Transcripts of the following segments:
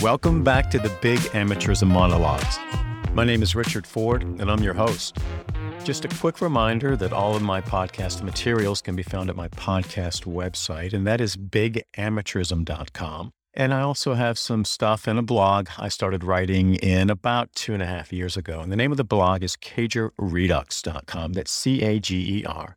Welcome back to the Big Amateurism Monologues. My name is Richard Ford, and I'm your host. Just a quick reminder that all of my podcast materials can be found at my podcast website, and that is bigamateurism.com. And I also have some stuff in a blog I started writing in about two and a half years ago. And the name of the blog is cagerredux.com. That's C A G E R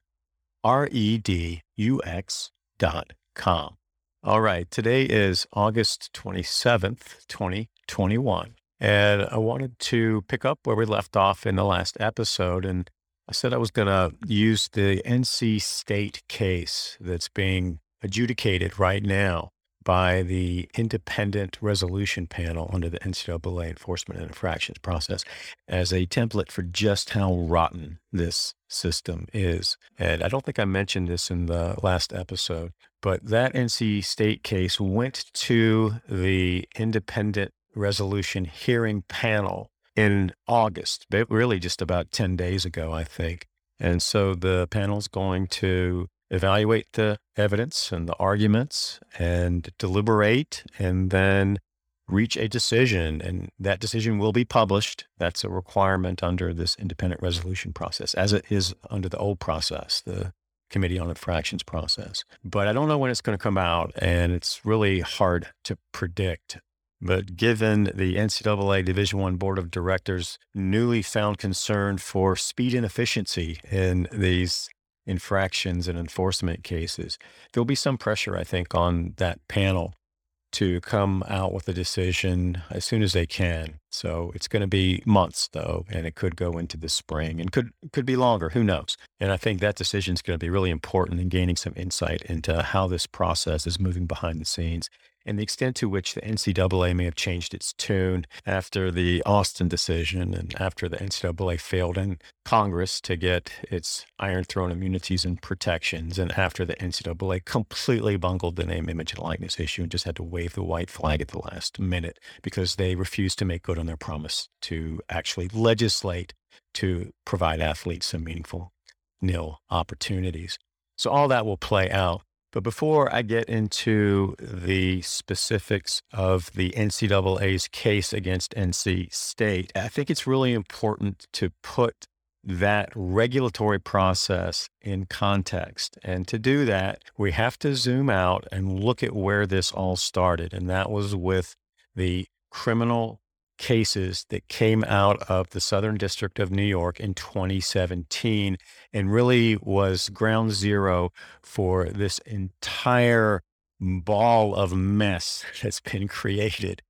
R E D U X.com. All right. Today is August 27th, 2021. And I wanted to pick up where we left off in the last episode. And I said I was going to use the NC State case that's being adjudicated right now by the independent resolution panel under the NCAA enforcement and infractions process as a template for just how rotten this system is. And I don't think I mentioned this in the last episode, but that NC State case went to the independent resolution hearing panel in August, really just about 10 days ago, I think. And so the panel's going to evaluate the evidence and the arguments and deliberate and then reach a decision. And that decision will be published. That's a requirement under this independent resolution process, as it is under the old process, the Committee on Infractions process. But I don't know when it's going to come out, and it's really hard to predict. But given the NCAA Division One Board of Directors' newly found concern for speed and efficiency in these infractions and enforcement cases, there'll be some pressure, I think, on that panel to come out with a decision as soon as they can. So it's going to be months though, and it could go into the spring and could could be longer, who knows. And I think that decision is going to be really important in gaining some insight into how this process is moving behind the scenes and the extent to which the NCAA may have changed its tune after the Alston decision and after the NCAA failed in Congress to get its Iron Throne immunities and protections, and after the NCAA completely bungled the name, image, and likeness issue and just had to wave the white flag at the last minute because they refused to make good on their promise to actually legislate to provide athletes some meaningful nil opportunities. So all that will play out. But before I get into the specifics of the NCAA's case against NC State, I think it's really important to put that regulatory process in context. And to do that, we have to zoom out and look at where this all started. And that was with the criminal cases that came out of the Southern District of New York in 2017 and really was ground zero for this entire ball of mess that's been created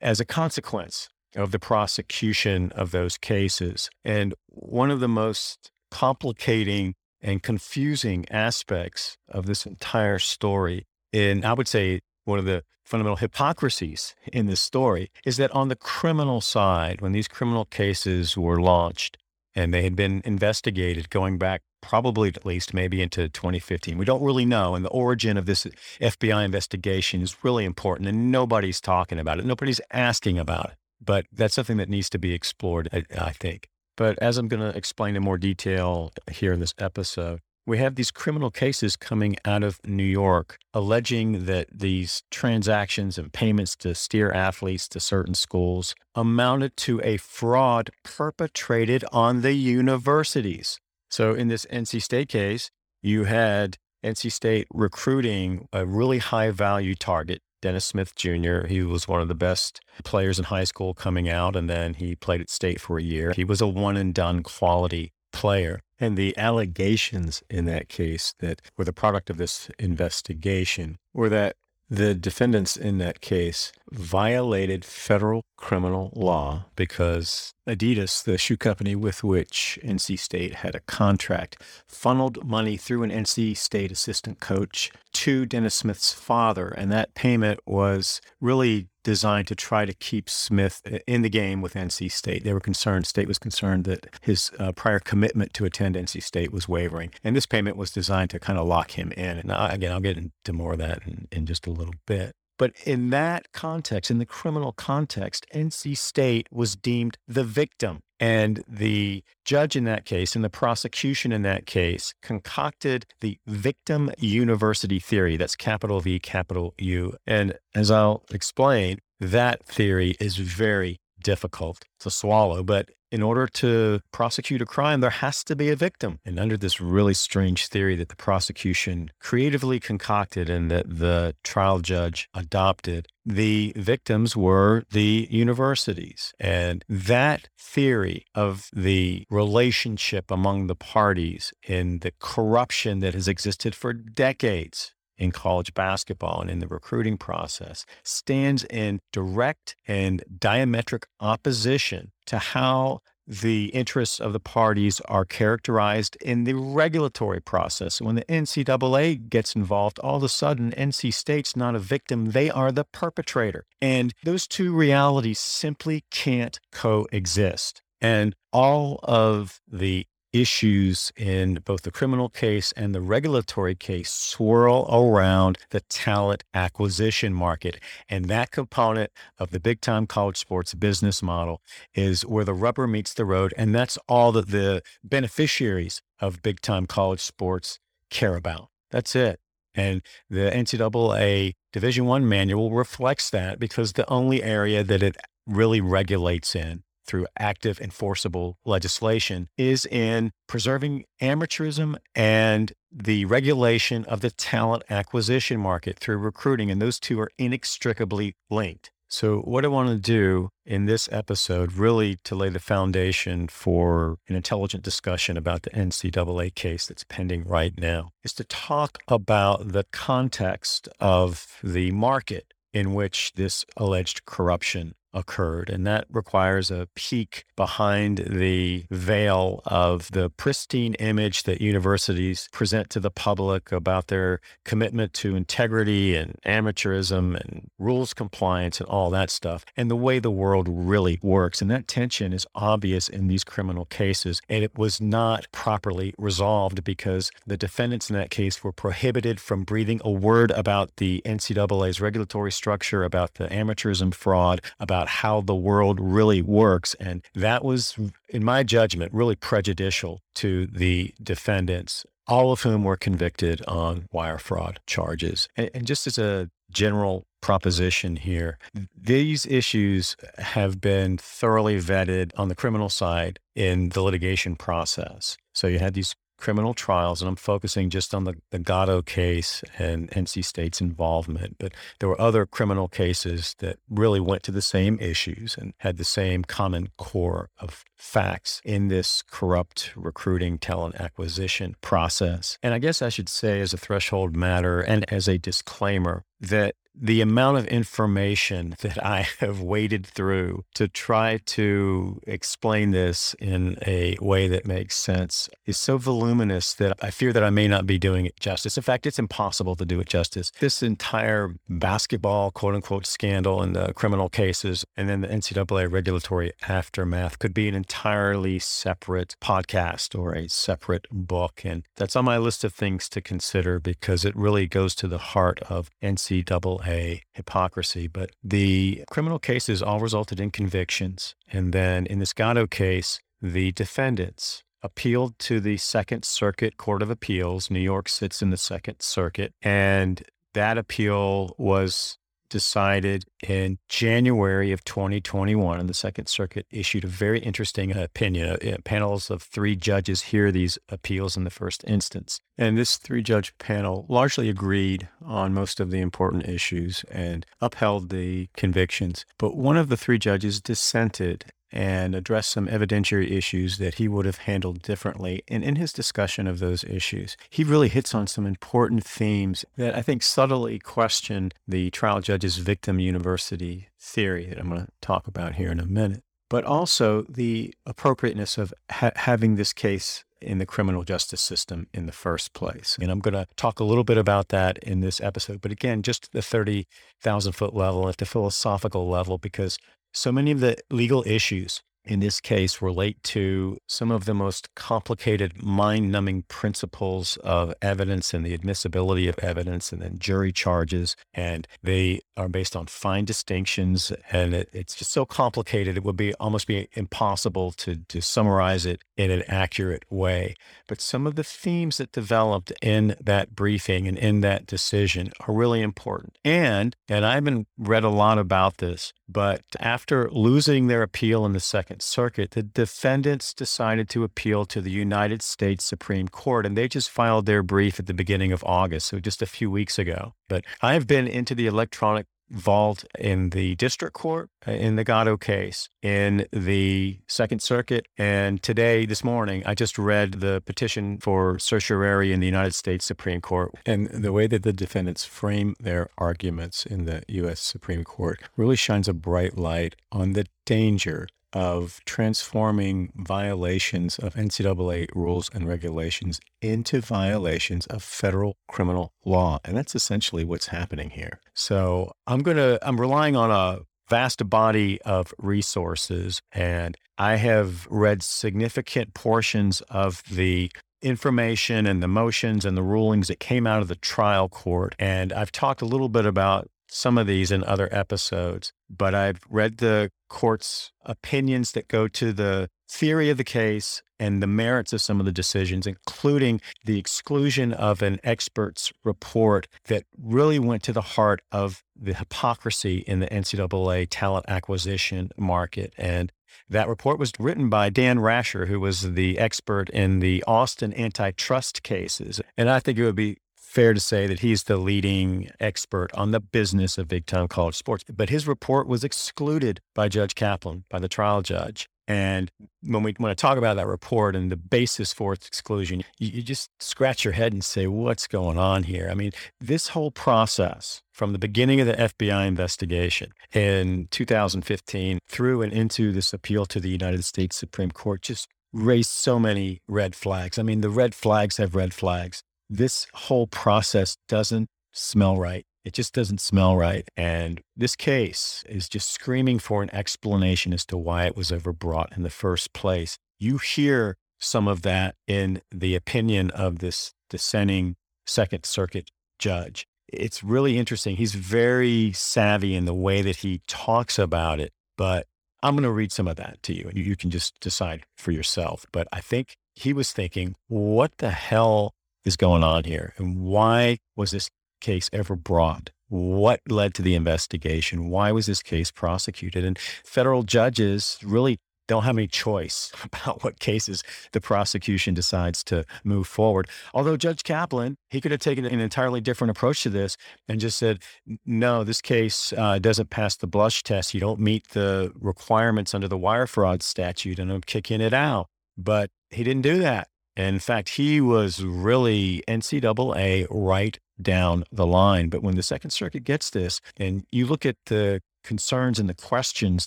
as a consequence of the prosecution of those cases. And one of the most complicating and confusing aspects of this entire story, and I would say one of the fundamental hypocrisies in this story is that on the criminal side, when these criminal cases were launched and they had been investigated going back probably at least maybe into 2015, we don't really know. And the origin of this FBI investigation is really important and nobody's talking about it. Nobody's asking about it. But that's something that needs to be explored, I, I think. But as I'm going to explain in more detail here in this episode, we have these criminal cases coming out of New York alleging that these transactions and payments to steer athletes to certain schools amounted to a fraud perpetrated on the universities. So in this NC State case, you had NC State recruiting a really high value target, Dennis Smith Jr. He was one of the best players in high school coming out, and then he played at State for a year. He was a one and done quality player. And the allegations in that case that were the product of this investigation were that the defendants in that case violated federal criminal law because Adidas, the shoe company with which NC State had a contract, funneled money through an NC State assistant coach to Dennis Smith's father. And that payment was really designed to try to keep Smith in the game with NC State. They were concerned, State was concerned that his uh, prior commitment to attend NC State was wavering. And this payment was designed to kind of lock him in. And I, again, I'll get into more of that in, in just a little bit. But in that context, in the criminal context, NC State was deemed the victim. And the judge in that case and the prosecution in that case concocted the victim university theory. That's capital V, capital U. And as I'll explain, that theory is very difficult to swallow. But in order to prosecute a crime, there has to be a victim. And under this really strange theory that the prosecution creatively concocted and that the trial judge adopted, the victims were the universities. And that theory of the relationship among the parties and the corruption that has existed for decades in college basketball and in the recruiting process stands in direct and diametric opposition to how the interests of the parties are characterized in the regulatory process. When the NCAA gets involved, all of a sudden, NC State's not a victim, they are the perpetrator. And those two realities simply can't coexist. And all of the issues in both the criminal case and the regulatory case swirl around the talent acquisition market. And that component of the big time college sports business model is where the rubber meets the road. And that's all that the beneficiaries of big time college sports care about. That's it. And the NCAA Division One manual reflects that because the only area that it really regulates in through active enforceable legislation is in preserving amateurism and the regulation of the talent acquisition market through recruiting. And those two are inextricably linked. So, what I want to do in this episode, really to lay the foundation for an intelligent discussion about the NCAA case that's pending right now, is to talk about the context of the market in which this alleged corruption occurred. And that requires a peek behind the veil of the pristine image that universities present to the public about their commitment to integrity and amateurism and rules compliance and all that stuff, and the way the world really works. And that tension is obvious in these criminal cases. And it was not properly resolved because the defendants in that case were prohibited from breathing a word about the NCAA's regulatory structure, about the amateurism fraud, about about how the world really works. And that was, in my judgment, really prejudicial to the defendants, all of whom were convicted on wire fraud charges. And, and just as a general proposition here, these issues have been thoroughly vetted on the criminal side in the litigation process. So you had these criminal trials, and I'm focusing just on the, the Gatto case and NC State's involvement. But there were other criminal cases that really went to the same issues and had the same common core of facts in this corrupt recruiting talent acquisition process. And I guess I should say, as a threshold matter and as a disclaimer, that the amount of information that I have waded through to try to explain this in a way that makes sense is so voluminous that I fear that I may not be doing it justice. In fact, it's impossible to do it justice. This entire basketball quote unquote scandal and the criminal cases and then the NCAA regulatory aftermath could be an entirely separate podcast or a separate book. And that's on my list of things to consider because it really goes to the heart of NCAA a hypocrisy. But the criminal cases all resulted in convictions. And then in the Gatto case, the defendants appealed to the Second Circuit Court of Appeals. New York sits in the Second Circuit. And that appeal was decided in January of 2021, and the Second Circuit issued a very interesting opinion. Uh, panels of three judges hear these appeals in the first instance. And this three judge panel largely agreed on most of the important issues and upheld the convictions. But one of the three judges dissented and address some evidentiary issues that he would have handled differently. And in his discussion of those issues, he really hits on some important themes that I think subtly question the trial judge's victim university theory that I'm going to talk about here in a minute, but also the appropriateness of ha- having this case in the criminal justice system in the first place. And I'm going to talk a little bit about that in this episode, but again, just the 30,000 foot level at the philosophical level, because so many of the legal issues in this case relate to some of the most complicated, mind numbing principles of evidence and the admissibility of evidence and then jury charges. And they are based on fine distinctions. And it, it's just so complicated, it would be almost be impossible to, to summarize it in an accurate way. But some of the themes that developed in that briefing and in that decision are really important. And, and I haven't read a lot about this, but after losing their appeal in the Second Circuit, the defendants decided to appeal to the United States Supreme Court, and they just filed their brief at the beginning of August, so just a few weeks ago. But I've been into the electronic vault in the district court uh, in the Gatto case in the Second Circuit. And today, this morning, I just read the petition for certiorari in the United States Supreme Court. And the way that the defendants frame their arguments in the U.S. Supreme Court really shines a bright light on the danger of transforming violations of NCAA rules and regulations into violations of federal criminal law. And that's essentially what's happening here. So I'm going to, I'm relying on a vast body of resources and I have read significant portions of the information and the motions and the rulings that came out of the trial court. And I've talked a little bit about some of these in other episodes, but I've read the court's opinions that go to the theory of the case and the merits of some of the decisions, including the exclusion of an expert's report that really went to the heart of the hypocrisy in the NCAA talent acquisition market. And that report was written by Dan Rascher, who was the expert in the Alston antitrust cases. And I think it would be fair to say that he's the leading expert on the business of big time college sports. But his report was excluded by Judge Kaplan, by the trial judge. And when we want to talk about that report and the basis for its exclusion, you, you, just scratch your head and say, what's going on here? I mean, this whole process from the beginning of the FBI investigation in 2015 through and into this appeal to the United States Supreme Court just raised so many red flags. I mean, the red flags have red flags this whole process doesn't smell right. It just doesn't smell right. And this case is just screaming for an explanation as to why it was ever brought in the first place. You hear some of that in the opinion of this dissenting Second Circuit judge. It's really interesting. He's very savvy in the way that he talks about it, but I'm going to read some of that to you and you can just decide for yourself. But I think he was thinking, what the hell is going on here? And why was this case ever brought? What led to the investigation? Why was this case prosecuted? And federal judges really don't have any choice about what cases the prosecution decides to move forward. Although Judge Kaplan, he could have taken an entirely different approach to this and just said, no, this case uh, doesn't pass the blush test. You don't meet the requirements under the wire fraud statute, and I'm kicking it out. But he didn't do that. In fact, he was really NCAA right down the line. But when the Second Circuit gets this, and you look at the concerns and the questions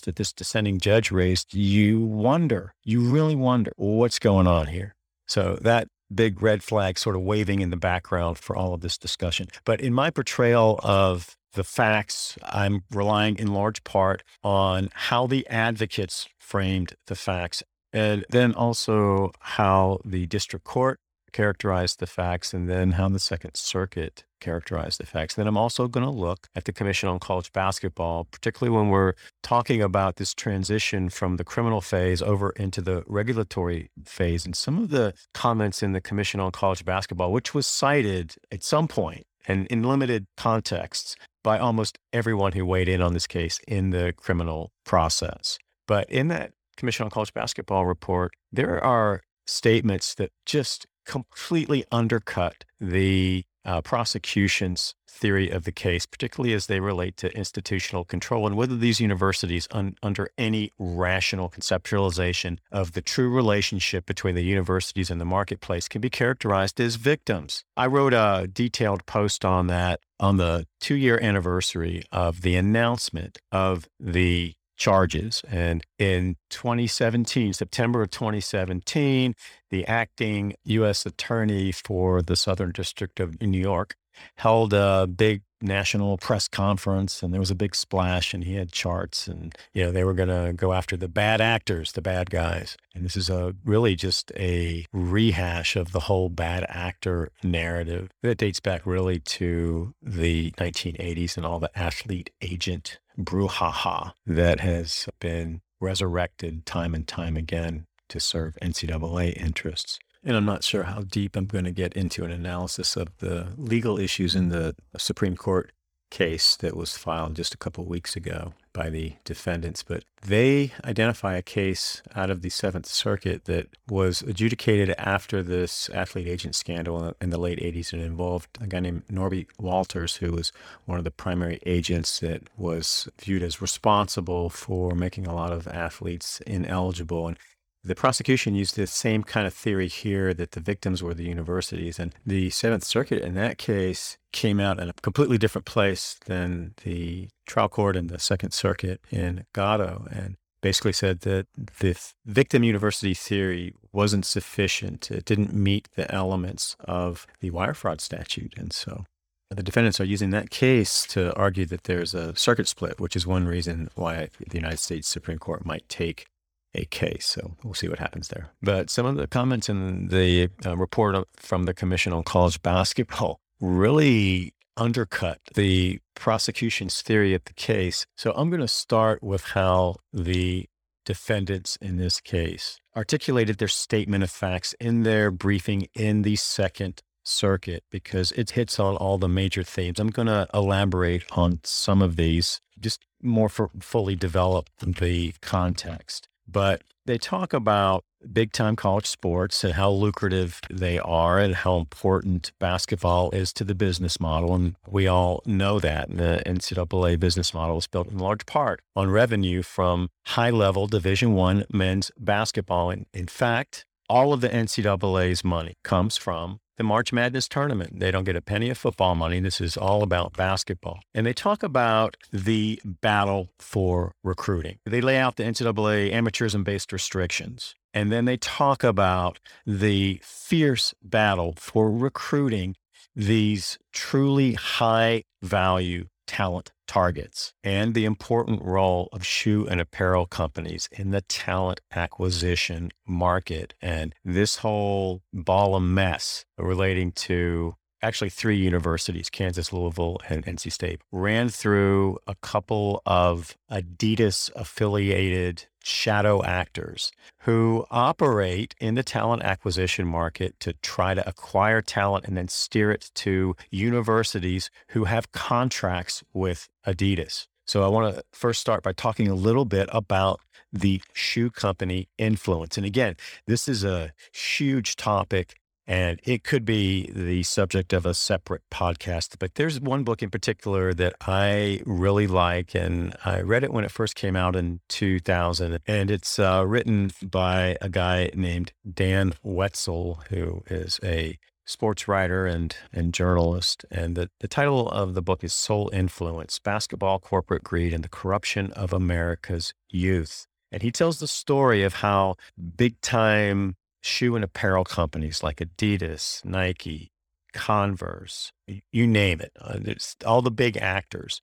that this dissenting judge raised, you wonder, you really wonder what's going on here. So that big red flag sort of waving in the background for all of this discussion. But in my portrayal of the facts, I'm relying in large part on how the advocates framed the facts and then also how the district court characterized the facts and then how the Second Circuit characterized the facts. Then I'm also going to look at the Commission on College Basketball, particularly when we're talking about this transition from the criminal phase over into the regulatory phase and some of the comments in the Commission on College Basketball, which was cited at some point and in limited contexts by almost everyone who weighed in on this case in the criminal process. But in that Commission on College Basketball report, there are statements that just completely undercut the uh, prosecution's theory of the case, particularly as they relate to institutional control and whether these universities, un- under any rational conceptualization of the true relationship between the universities and the marketplace, can be characterized as victims. I wrote a detailed post on that on the two year anniversary of the announcement of the charges. And in 2017, September of 2017, the acting U.S. attorney for the Southern District of New York held a big national press conference and there was a big splash and he had charts and you know they were going to go after the bad actors the bad guys and this is a really just a rehash of the whole bad actor narrative that dates back really to the 1980s and all the athlete agent brouhaha that has been resurrected time and time again to serve NCAA interests. And I'm not sure how deep I'm going to get into an analysis of the legal issues in the Supreme Court case that was filed just a couple weeks ago by the defendants, but they identify a case out of the Seventh Circuit that was adjudicated after this athlete agent scandal in the late 80s and involved a guy named Norby Walters, who was one of the primary agents that was viewed as responsible for making a lot of athletes ineligible. And the prosecution used the same kind of theory here that the victims were the universities. And the Seventh Circuit in that case came out in a completely different place than the trial court in the Second Circuit in Gatto and basically said that the victim university theory wasn't sufficient. It didn't meet the elements of the wire fraud statute. And so the defendants are using that case to argue that there's a circuit split, which is one reason why the United States Supreme Court might take a case. So we'll see what happens there. But some of the comments in the uh, report from the Commission on College Basketball really undercut the prosecution's theory of the case. So I'm going to start with how the defendants in this case articulated their statement of facts in their briefing in the Second Circuit because it hits on all the major themes. I'm going to elaborate on some of these, just more for fully develop the context. But they talk about big time college sports and how lucrative they are and how important basketball is to the business model. And we all know that. the NCAA business model is built in large part on revenue from high level Division One men's basketball. And in fact, all of the NCAA's money comes from the March Madness tournament. They don't get a penny of football money. This is all about basketball. And they talk about the battle for recruiting. They lay out the NCAA amateurism based restrictions. And then they talk about the fierce battle for recruiting these truly high value talent targets and the important role of shoe and apparel companies in the talent acquisition market. And this whole ball of mess relating to actually three universities, Kansas, Louisville, and NC State, ran through a couple of Adidas affiliated shadow actors who operate in the talent acquisition market to try to acquire talent and then steer it to universities who have contracts with Adidas. So I want to first start by talking a little bit about the shoe company influence. And again, this is a huge topic and it could be the subject of a separate podcast. But there's one book in particular that I really like, and I read it when it first came out in 2000. And it's uh, written by a guy named Dan Wetzel, who is a sports writer and, and journalist. And the, the title of the book is Sole Influence Basketball, Corporate Greed, and the Corruption of America's Youth. And he tells the story of how big time shoe and apparel companies like Adidas, Nike, Converse, you name it, uh, all the big actors,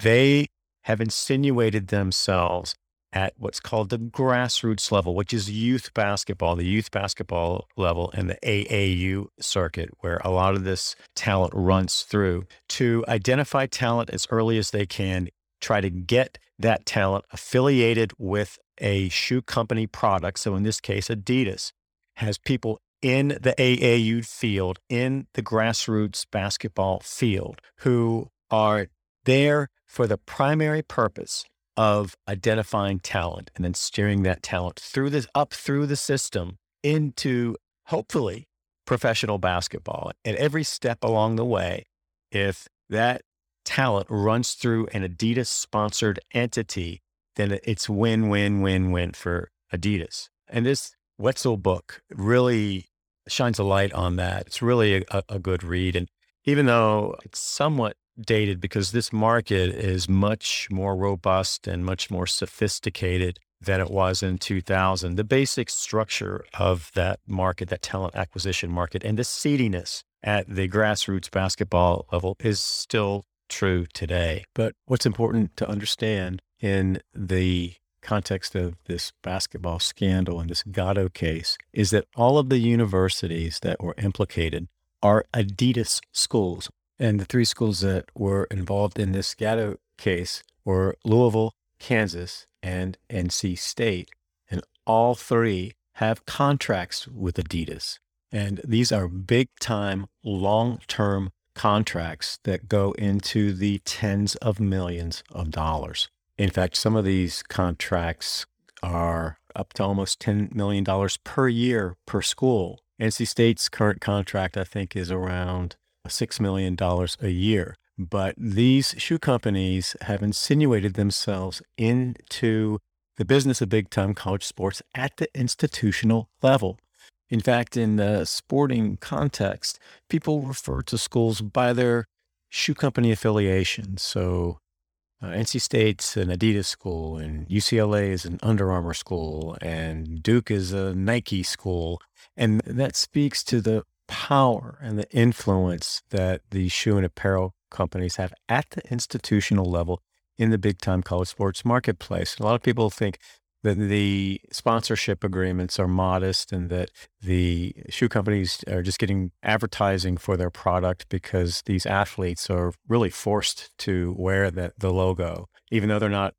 they have insinuated themselves at what's called the grassroots level, which is youth basketball, the youth basketball level and the AAU circuit, where a lot of this talent runs through to identify talent as early as they can, try to get that talent affiliated with a shoe company product. So in this case, Adidas has people in the AAU field, in the grassroots basketball field, who are there for the primary purpose of identifying talent and then steering that talent through this up through the system into hopefully professional basketball. And every step along the way, if that talent runs through an Adidas sponsored entity, then it's win, win, win, win for Adidas. And this Wetzel book really shines a light on that. It's really a, a good read. And even though it's somewhat dated because this market is much more robust and much more sophisticated than it was in 2000. The basic structure of that market, that talent acquisition market, and the seediness at the grassroots basketball level is still true today. But what's important to understand in the context of this basketball scandal and this Gatto case is that all of the universities that were implicated are Adidas schools. And the three schools that were involved in this Gatto case were Louisville, Kansas, and NC State. And all three have contracts with Adidas. And these are big time, long term contracts that go into the tens of millions of dollars. In fact, some of these contracts are up to almost $10 million per year per school. NC State's current contract, I think, is around $6 million a year. But these shoe companies have insinuated themselves into the business of big time college sports at the institutional level. In fact, in the sporting context, people refer to schools by their shoe company affiliation. So, uh, NC State's an Adidas school, and UCLA is an Under Armour school, and Duke is a Nike school. And that speaks to the power and the influence that the shoe and apparel companies have at the institutional level in the big time college sports marketplace. A lot of people think that the sponsorship agreements are modest and that the shoe companies are just getting advertising for their product because these athletes are really forced to wear the, the logo, even though they're not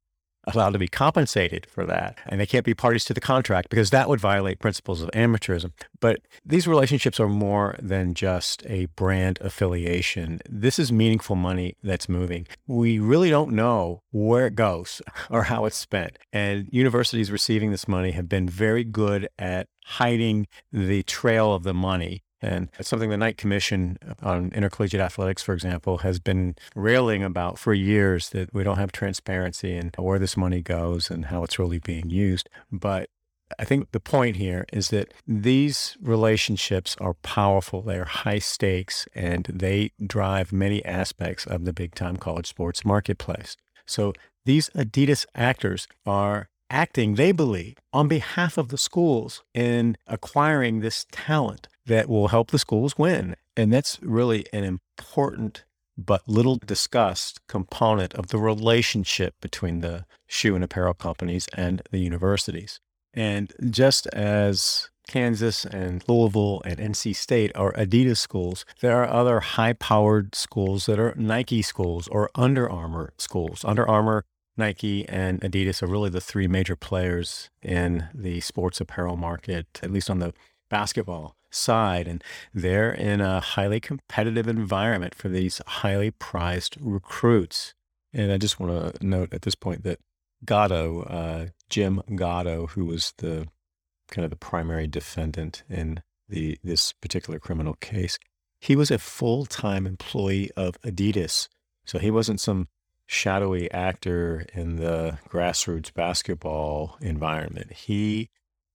allowed to be compensated for that. And they can't be parties to the contract because that would violate principles of amateurism. But these relationships are more than just a brand affiliation. This is meaningful money that's moving. We really don't know where it goes or how it's spent. And universities receiving this money have been very good at hiding the trail of the money and it's something the Knight Commission on Intercollegiate Athletics, for example, has been railing about for years that we don't have transparency in where this money goes and how it's really being used. But I think the point here is that these relationships are powerful. They are high stakes and they drive many aspects of the big time college sports marketplace. So these Adidas actors are acting, they believe, on behalf of the schools in acquiring this talent that will help the schools win. And that's really an important but little discussed component of the relationship between the shoe and apparel companies and the universities. And just as Kansas and Louisville and NC State are Adidas schools, there are other high powered schools that are Nike schools or Under Armour schools. Under Armour Nike and Adidas are really the three major players in the sports apparel market, at least on the basketball side. And they're in a highly competitive environment for these highly prized recruits. And I just want to note at this point that Gatto, uh, Jim Gatto, who was the kind of the primary defendant in the this particular criminal case, he was a full-time employee of Adidas. So he wasn't some shadowy actor in the grassroots basketball environment. He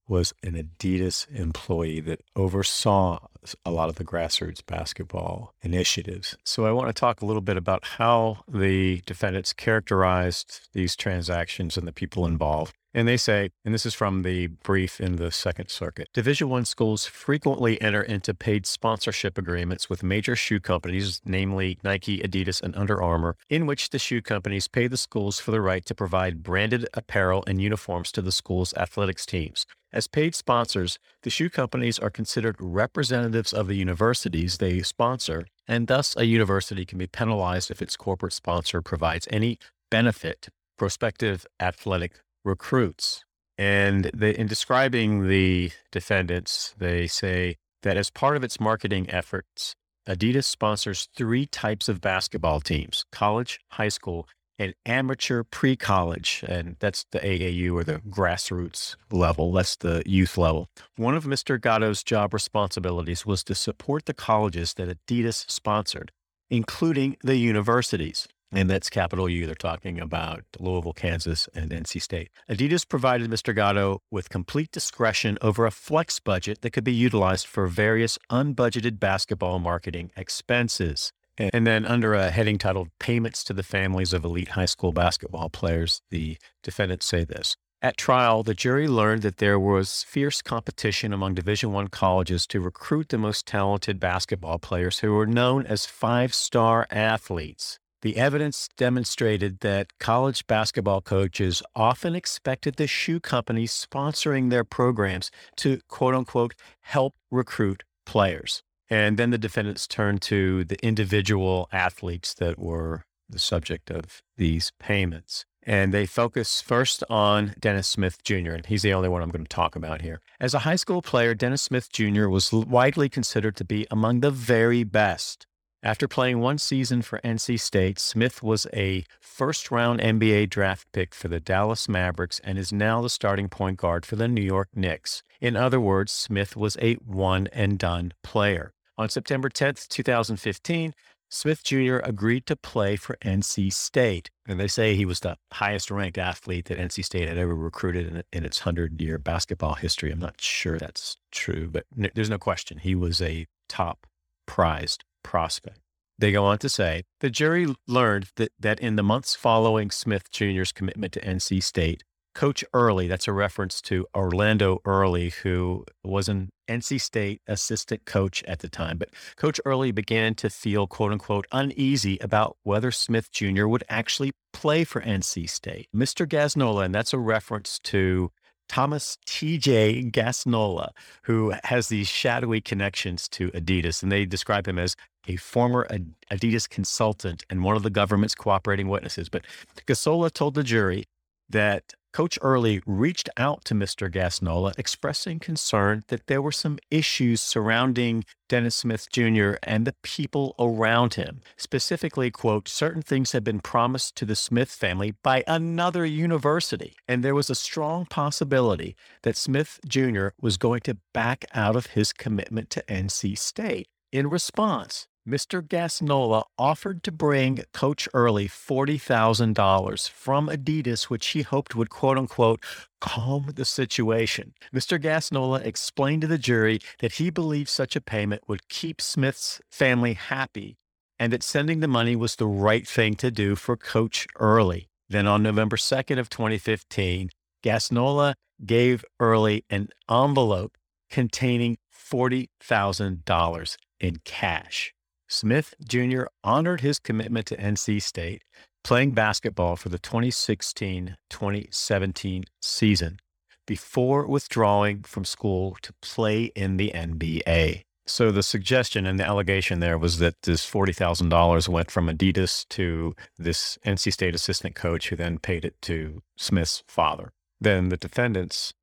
was an Adidas employee that oversaw a lot of the grassroots basketball initiatives. So I want to talk a little bit about how the defendants characterized these transactions and the people involved. And they say, and this is from the brief in the Second Circuit, Division 1 schools frequently enter into paid sponsorship agreements with major shoe companies, namely Nike, Adidas, and Under Armour, in which the shoe companies pay the schools for the right to provide branded apparel and uniforms to the school's athletics teams. As paid sponsors, the shoe companies are considered representatives of the universities they sponsor, and thus a university can be penalized if its corporate sponsor provides any benefit prospective athletic recruits. And they, in describing the defendants, they say that as part of its marketing efforts, Adidas sponsors three types of basketball teams college, high school, an amateur pre college, and that's the AAU or the grassroots level. That's the youth level. One of Mr. Gatto's job responsibilities was to support the colleges that Adidas sponsored, including the universities. And that's capital U. They're talking about Louisville, Kansas, and NC State. Adidas provided Mr. Gatto with complete discretion over a flex budget that could be utilized for various unbudgeted basketball marketing expenses. And then, under a heading titled Payments to the Families of Elite High School Basketball Players, the defendants say this. At trial, the jury learned that there was fierce competition among Division I colleges to recruit the most talented basketball players who were known as five star athletes. The evidence demonstrated that college basketball coaches often expected the shoe companies sponsoring their programs to quote unquote help recruit players. And then the defendants turned to the individual athletes that were the subject of these payments. And they focus first on Dennis Smith Jr., and he's the only one I'm going to talk about here. As a high school player, Dennis Smith Jr. was widely considered to be among the very best. After playing one season for NC State, Smith was a first round NBA draft pick for the Dallas Mavericks and is now the starting point guard for the New York Knicks. In other words, Smith was a one and done player. On September 10th, 2015, Smith Jr. agreed to play for NC State. And they say he was the highest ranked athlete that NC State had ever recruited in, in its 100 year basketball history. I'm not sure that's true, but n- there's no question. He was a top prized prospect. They go on to say the jury learned that, that in the months following Smith Jr.'s commitment to NC State, Coach Early, that's a reference to Orlando Early, who was an NC State assistant coach at the time. But Coach Early began to feel, quote unquote, uneasy about whether Smith Jr. would actually play for NC State. Mr. Gassnola, and that's a reference to Thomas T.J. Gassnola, who has these shadowy connections to Adidas, and they describe him as a former Adidas consultant and one of the government's cooperating witnesses. But Gassnola told the jury that Coach Early reached out to Mr. Gassnola, expressing concern that there were some issues surrounding Dennis Smith Jr. and the people around him. Specifically, quote, certain things had been promised to the Smith family by another university, and there was a strong possibility that Smith Jr. was going to back out of his commitment to NC State. In response, Mr. Gassnola offered to bring Coach Early $40,000 from Adidas, which he hoped would quote unquote calm the situation. Mr. Gassnola explained to the jury that he believed such a payment would keep Smith's family happy and that sending the money was the right thing to do for Coach Early. Then on November 2nd of 2015, Gassnola gave Early an envelope containing $40,000 in cash. Smith Jr. honored his commitment to NC State, playing basketball for the 2016 2017 season before withdrawing from school to play in the NBA. So the suggestion and the allegation there was that this $40,000 went from Adidas to this NC State assistant coach who then paid it to Smith's father. Then the defendants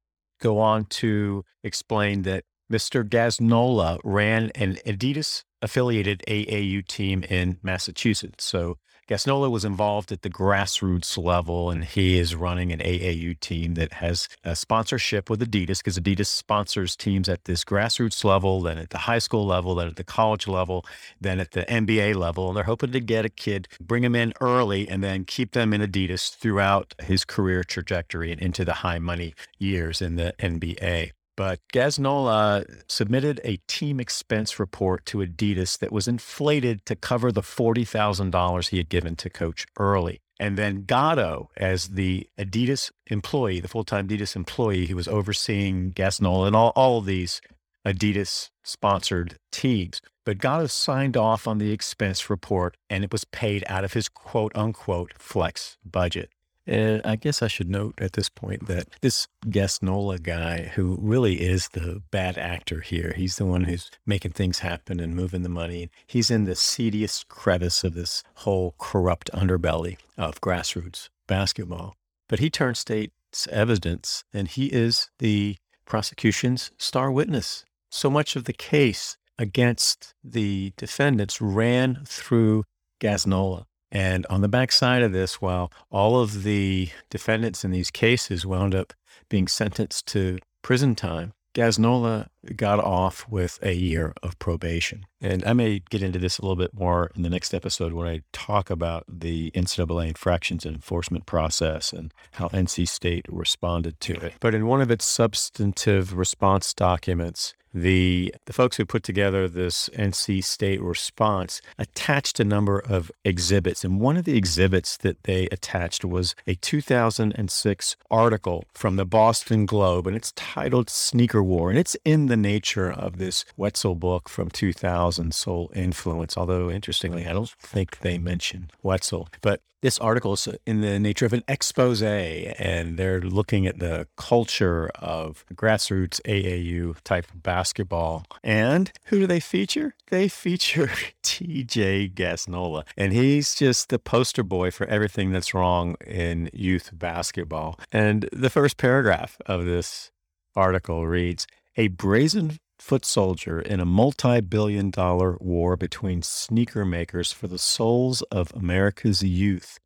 go on to explain that Mr. Gassnola ran an Adidas affiliated AAU team in Massachusetts. So Gassnola was involved at the grassroots level, and he is running an AAU team that has a sponsorship with Adidas because Adidas sponsors teams at this grassroots level, then at the high school level, then at the college level, then at the NBA level. And they're hoping to get a kid, bring him in early, and then keep them in Adidas throughout his career trajectory and into the high money years in the NBA. But Gassnola submitted a team expense report to Adidas that was inflated to cover the $40,000 he had given to Coach Early. And then Gatto, as the Adidas employee, the full time Adidas employee who was overseeing Gassnola and all, all of these Adidas sponsored teams. But Gatto signed off on the expense report and it was paid out of his quote unquote flex budget. And I guess I should note at this point that this Gassnola guy, who really is the bad actor here, he's the one who's making things happen and moving the money. He's in the seediest crevice of this whole corrupt underbelly of grassroots basketball. But he turned state's evidence, and he is the prosecution's star witness. So much of the case against the defendants ran through Gassnola. And on the backside of this, while all of the defendants in these cases wound up being sentenced to prison time, Gassnola got off with a year of probation. And I may get into this a little bit more in the next episode when I talk about the NCAA infractions and enforcement process and how NC State responded to it. But in one of its substantive response documents, the the folks who put together this NC State response attached a number of exhibits, and one of the exhibits that they attached was a 2006 article from the Boston Globe, and it's titled "Sneaker War," and it's in the nature of this Wetzel book from 2000 thousand sole influence. Although interestingly, I don't think they mention Wetzel. But this article is in the nature of an expose, and they're looking at the culture of grassroots AAU type basketball. And who do they feature? They feature TJ Gassnola, and he's just the poster boy for everything that's wrong in youth basketball. And the first paragraph of this article reads A brazen foot soldier in a multi billion dollar war between sneaker makers for the souls of America's youth.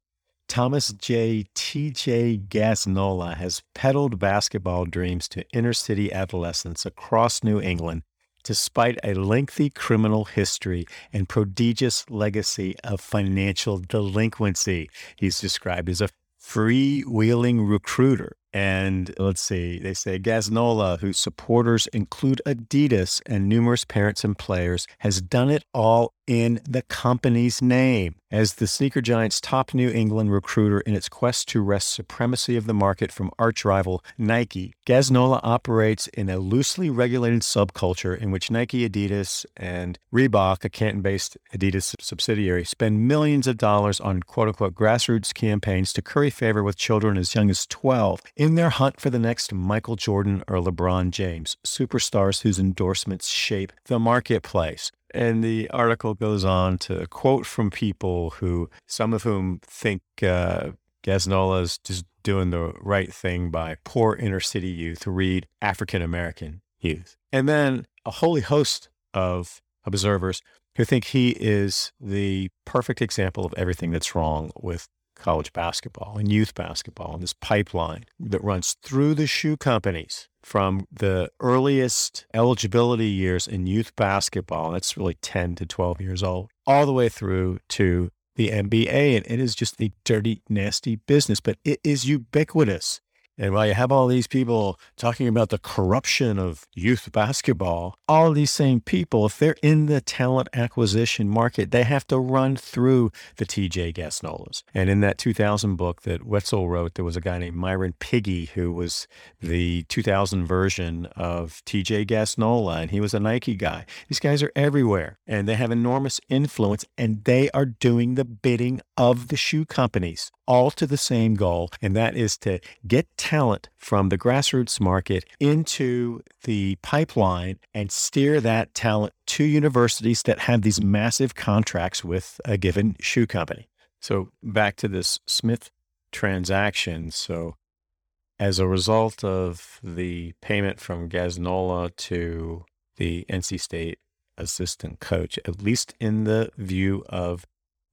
Thomas J. T.J. Gassnola has peddled basketball dreams to inner city adolescents across New England despite a lengthy criminal history and prodigious legacy of financial delinquency. He's described as a freewheeling recruiter and let's see, they say Gassnola, whose supporters include Adidas and numerous parents and players, has done it all in the company's name. As the sneaker giant's top New England recruiter in its quest to wrest supremacy of the market from arch rival Nike, Gassnola operates in a loosely regulated subculture in which Nike, Adidas, and Reebok, a Canton based Adidas subsidiary, spend millions of dollars on quote unquote grassroots campaigns to curry favor with children as young as 12 in their hunt for the next Michael Jordan or LeBron James, superstars whose endorsements shape the marketplace. And the article goes on to quote from people who, some of whom think uh, Gassnola is just doing the right thing by poor inner city youth, read African American youth. And then a wholly host of observers who think he is the perfect example of everything that's wrong with college basketball and youth basketball and this pipeline that runs through the shoe companies from the earliest eligibility years in youth basketball, that's really 10 to 12 years old, all the way through to the NBA. And it is just a dirty, nasty business, but it is ubiquitous. And while you have all these people talking about the corruption of youth basketball, all these same people, if they're in the talent acquisition market, they have to run through the TJ Gassnolas. And in that 2000 book that Wetzel wrote, there was a guy named Myron Piggie who was the 2000 version of TJ Gassnola, and he was a Nike guy. These guys are everywhere, and they have enormous influence, and they are doing the bidding of the shoe companies all to the same goal, and that is to get talent from the grassroots market into the pipeline and steer that talent to universities that have these massive contracts with a given shoe company. So, back to this Smith transaction. So, as a result of the payment from Gassnola to the NC State assistant coach, at least in the view of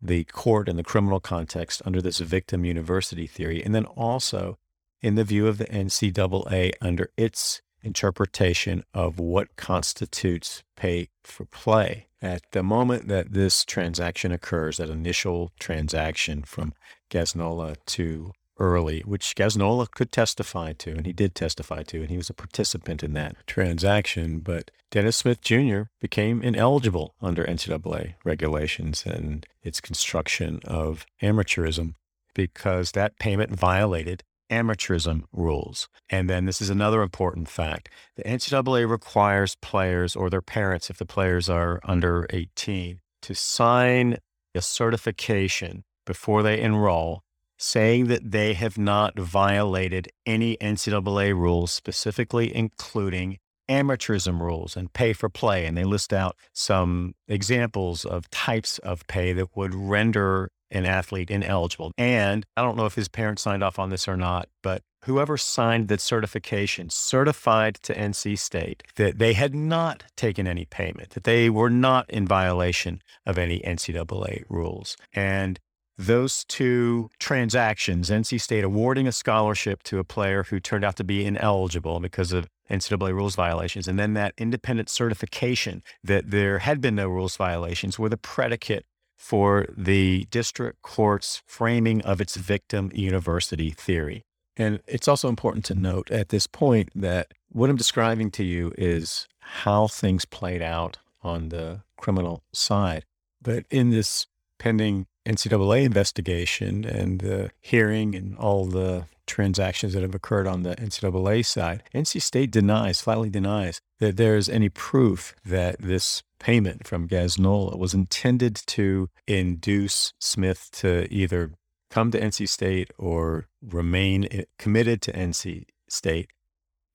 the court and the criminal context under this victim university theory, and then also in the view of the NCAA under its interpretation of what constitutes pay for play. At the moment that this transaction occurs, that initial transaction from Gassnola to Early, which Gassnola could testify to, and he did testify to, and he was a participant in that transaction. But Dennis Smith Jr. became ineligible under NCAA regulations and its construction of amateurism because that payment violated amateurism rules. And then this is another important fact. The NCAA requires players or their parents, if the players are under 18, to sign a certification before they enroll saying that they have not violated any NCAA rules, specifically including amateurism rules and pay for play. And they list out some examples of types of pay that would render an athlete ineligible. And I don't know if his parents signed off on this or not, but whoever signed that certification certified to NC State that they had not taken any payment, that they were not in violation of any NCAA rules. And those two transactions, NC State awarding a scholarship to a player who turned out to be ineligible because of NCAA rules violations, and then that independent certification that there had been no rules violations were the predicate for the district court's framing of its victim university theory. And it's also important to note at this point that what I'm describing to you is how things played out on the criminal side. But in this pending NCAA investigation and the hearing and all the transactions that have occurred on the NCAA side, NC State denies, flatly denies, that there's any proof that this payment from Gassnola was intended to induce Smith to either come to NC State or remain committed to NC State.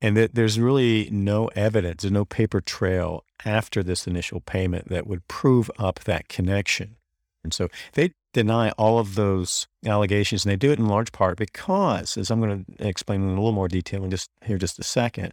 And that there's really no evidence, there's no paper trail after this initial payment that would prove up that connection. And so they deny all of those allegations, and they do it in large part because, as I'm going to explain in a little more detail in just here just a second,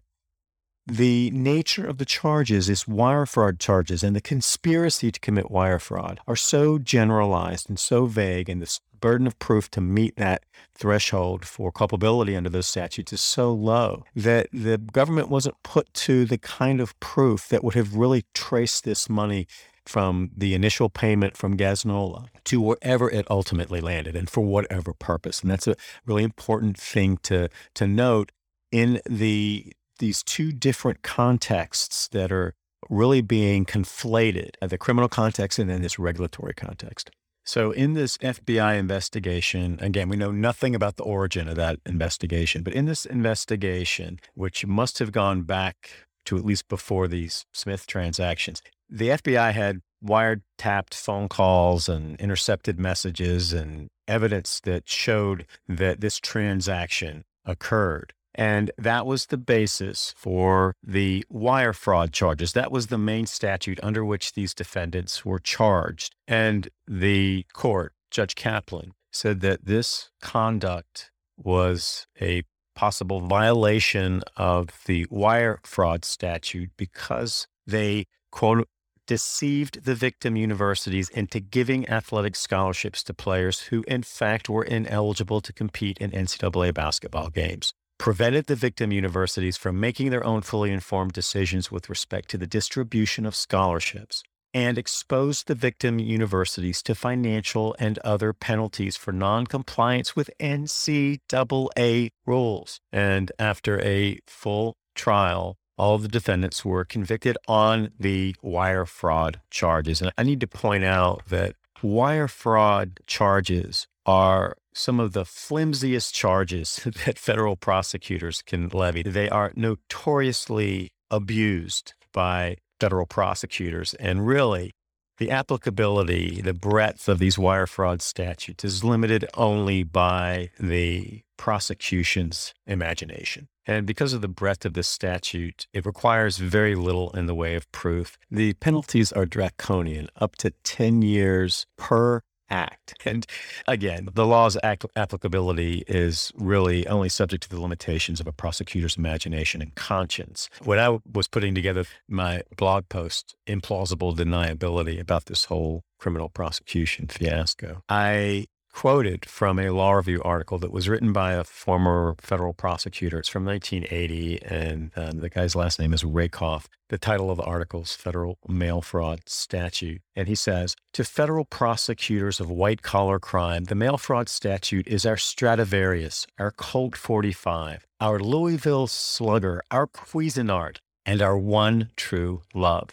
the nature of the charges is wire fraud charges, and the conspiracy to commit wire fraud are so generalized and so vague, and the burden of proof to meet that threshold for culpability under those statutes is so low that the government wasn't put to the kind of proof that would have really traced this money from the initial payment from Gassnola to wherever it ultimately landed and for whatever purpose. And that's a really important thing to, to note in the these two different contexts that are really being conflated uh, the criminal context and then this regulatory context. So, in this FBI investigation, again, we know nothing about the origin of that investigation, but in this investigation, which must have gone back to at least before these Smith transactions, the FBI had wiretapped phone calls and intercepted messages and evidence that showed that this transaction occurred. And that was the basis for the wire fraud charges. That was the main statute under which these defendants were charged. And the court, Judge Kaplan, said that this conduct was a possible violation of the wire fraud statute because they, quote, deceived the victim universities into giving athletic scholarships to players who, in fact, were ineligible to compete in NCAA basketball games prevented the victim universities from making their own fully informed decisions with respect to the distribution of scholarships, and exposed the victim universities to financial and other penalties for noncompliance with NCAA rules. And after a full trial, all the defendants were convicted on the wire fraud charges. And I need to point out that wire fraud charges are some of the flimsiest charges that federal prosecutors can levy. They are notoriously abused by federal prosecutors. And really, the applicability, the breadth of these wire fraud statutes is limited only by the prosecution's imagination. And because of the breadth of this statute, it requires very little in the way of proof. The penalties are draconian, up to 10 years per act. And again, the law's applicability is really only subject to the limitations of a prosecutor's imagination and conscience. When I was putting together my blog post, Implausible Deniability, about this whole criminal prosecution fiasco, I quoted from a law review article that was written by a former federal prosecutor. It's from 1980, and uh, the guy's last name is Rakoff. The title of the article is Federal Mail Fraud Statute. And he says To federal prosecutors of white collar crime, the mail fraud statute is our Stradivarius, our Colt 45, our Louisville Slugger, our Cuisinart, and our one true love.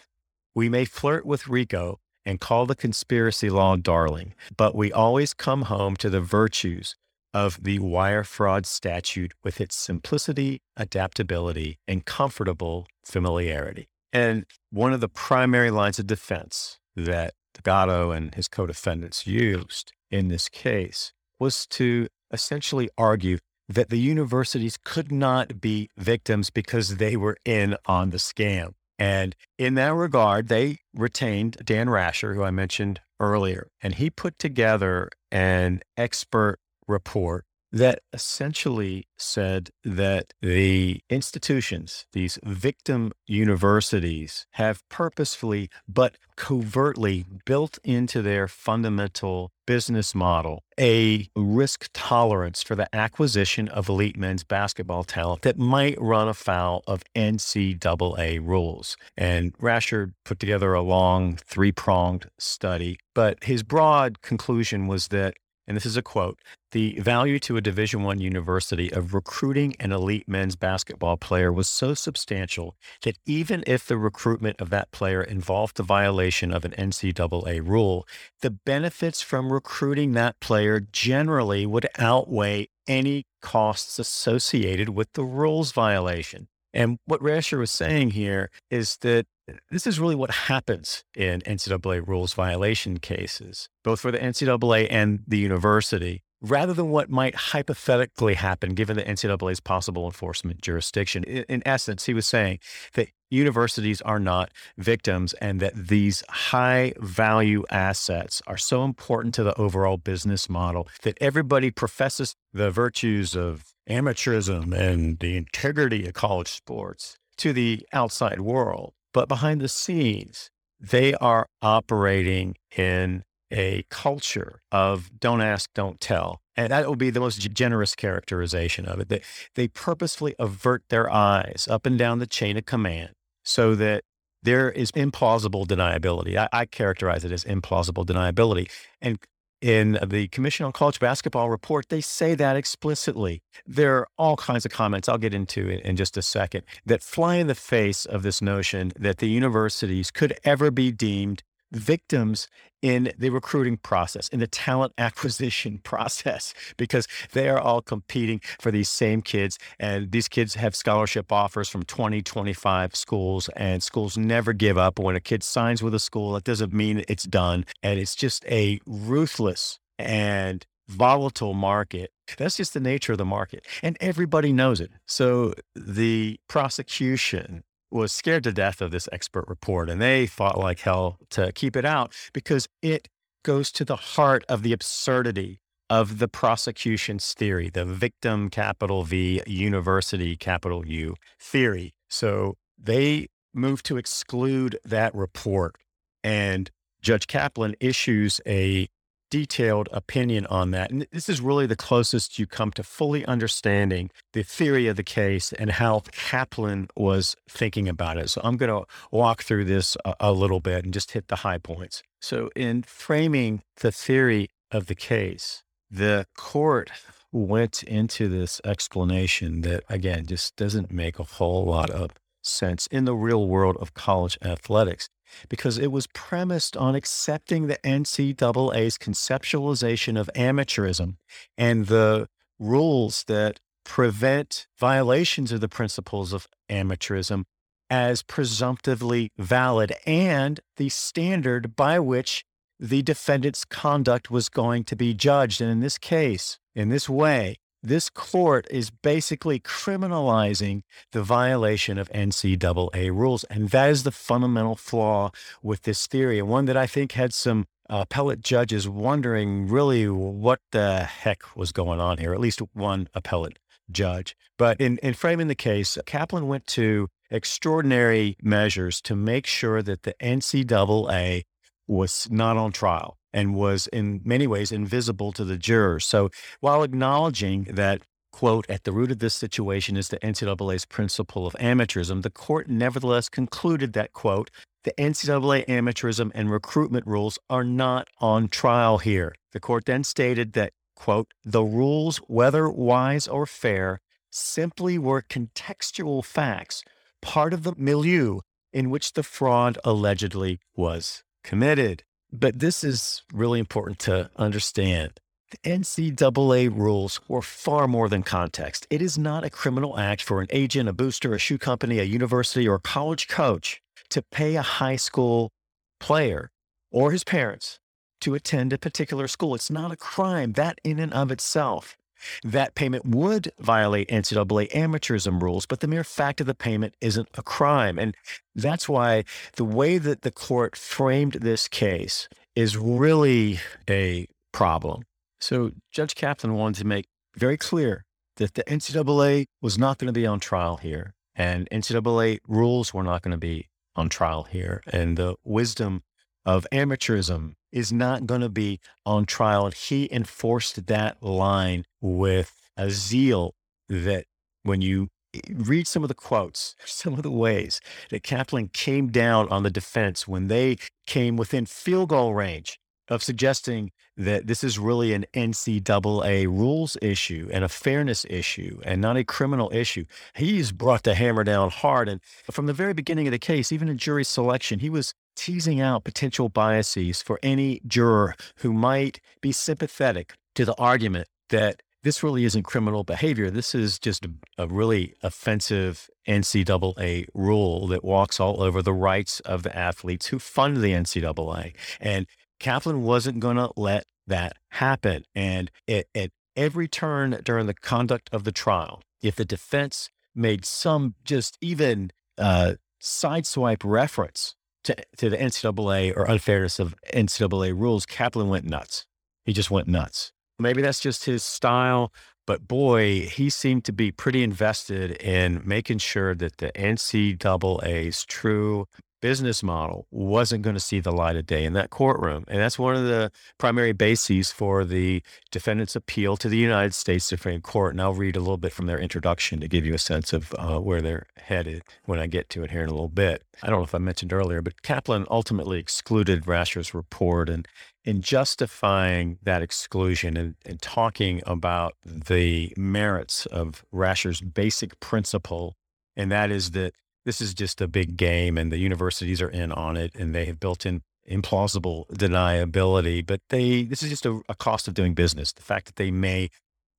We may flirt with RICO, and call the conspiracy law darling, but we always come home to the virtues of the wire fraud statute with its simplicity, adaptability, and comfortable familiarity. And one of the primary lines of defense that Gatto and his co defendants used in this case was to essentially argue that the universities could not be victims because they were in on the scam. And in that regard, they retained Dan Rascher, who I mentioned earlier, and he put together an expert report that essentially said that the institutions, these victim universities, have purposefully but covertly built into their fundamental business model a risk tolerance for the acquisition of elite men's basketball talent that might run afoul of NCAA rules. And Rascher put together a long three pronged study, but his broad conclusion was that and this is a quote the value to a division 1 university of recruiting an elite men's basketball player was so substantial that even if the recruitment of that player involved the violation of an NCAA rule the benefits from recruiting that player generally would outweigh any costs associated with the rules violation And what Rascher was saying here is that this is really what happens in NCAA rules violation cases, both for the NCAA and the university, rather than what might hypothetically happen given the NCAA's possible enforcement jurisdiction. In, essence, he was saying that universities are not victims and that these high value assets are so important to the overall business model that everybody professes the virtues of amateurism and the integrity of college sports to the outside world. But behind the scenes, they are operating in a culture of don't ask, don't tell. And that would be the most generous characterization of it. That they purposefully avert their eyes up and down the chain of command so that there is implausible deniability. I, I characterize it as implausible deniability. And in the Commission on College Basketball report, they say that explicitly. There are all kinds of comments I'll get into in, in, just a second that fly in the face of this notion that the universities could ever be deemed victims in the recruiting process, in the talent acquisition process, because they are all competing for these same kids. And these kids have scholarship offers from 20, 25 schools, and schools never give up. When a kid signs with a school, that doesn't mean it's done. And it's just a ruthless and volatile market. That's just the nature of the market. And everybody knows it. So the prosecution was scared to death of this expert report and they fought like hell to keep it out because it goes to the heart of the absurdity of the prosecution's theory, the victim capital V, university capital U theory. So they moved to exclude that report. And Judge Kaplan issues a detailed opinion on that. And this is really the closest you come to fully understanding the theory of the case and how Kaplan was thinking about it. So I'm going to walk through this a, a little bit and just hit the high points. So, in framing the theory of the case, the court went into this explanation that, again, just doesn't make a whole lot of sense in the real world of college athletics because it was premised on accepting the NCAA's conceptualization of amateurism and the rules that prevent violations of the principles of amateurism as presumptively valid and the standard by which the defendant's conduct was going to be judged. And in this case, in this way, this court is basically criminalizing the violation of NCAA rules. And that is the fundamental flaw with this theory, and one that I think had some uh, appellate judges wondering really what the heck was going on here, at least one appellate judge. But in, in framing the case, Kaplan went to extraordinary measures to make sure that the NCAA was not on trial and was in many ways invisible to the jurors. So while acknowledging that, quote, at the root of this situation is the NCAA's principle of amateurism, the court nevertheless concluded that, quote, the NCAA amateurism and recruitment rules are not on trial here. The court then stated that, quote, the rules, whether wise or fair, simply were contextual facts, part of the milieu in which the fraud allegedly was committed. But this is really important to understand. The NCAA rules were far more than context. It is not a criminal act for an agent, a booster, a shoe company, a university, or a college coach to pay a high school player or his parents to attend a particular school. It's not a crime, that in and of itself. That payment would violate NCAA amateurism rules, but the mere fact of the payment isn't a crime. And that's why the way that the court framed this case is really a problem. So Judge Kaplan wanted to make very clear that the NCAA was not going to be on trial here, and NCAA rules were not going to be on trial here. And the wisdom of amateurism is not going to be on trial. And he enforced that line with a zeal that when you eh, read some of the quotes, some of the ways that Kaplan came down on the defense when they came within field goal range of suggesting that this is really an NCAA rules issue and a fairness issue and not a criminal issue. He's brought the hammer down hard. And from the very beginning of the case, even in jury selection, he was teasing out potential biases for any juror who might be sympathetic to the argument that this really isn't criminal behavior. This is just a, really offensive NCAA rule that walks all over the rights of the athletes who fund the NCAA. And Kaplan wasn't going to let that happen. And at, at every turn during the conduct of the trial, if the defense made some just even uh, sideswipe reference to, to the NCAA or unfairness of NCAA rules, Kaplan went nuts. He just went nuts. Maybe that's just his style, but boy, he seemed to be pretty invested in making sure that the NCAA's true business model wasn't going to see the light of day in that courtroom. And that's one of the primary bases for the defendant's appeal to the United States Supreme Court. And I'll read a little bit from their introduction to give you a sense of uh, where they're headed when I get to it here in a little bit. I don't know if I mentioned earlier, but Kaplan ultimately excluded Rascher's report. And in justifying that exclusion and, and talking about the merits of Rascher's basic principle, and that is that this is just a big game and the universities are in on it and they have built in implausible deniability but they this is just a, a cost of doing business. The fact that they may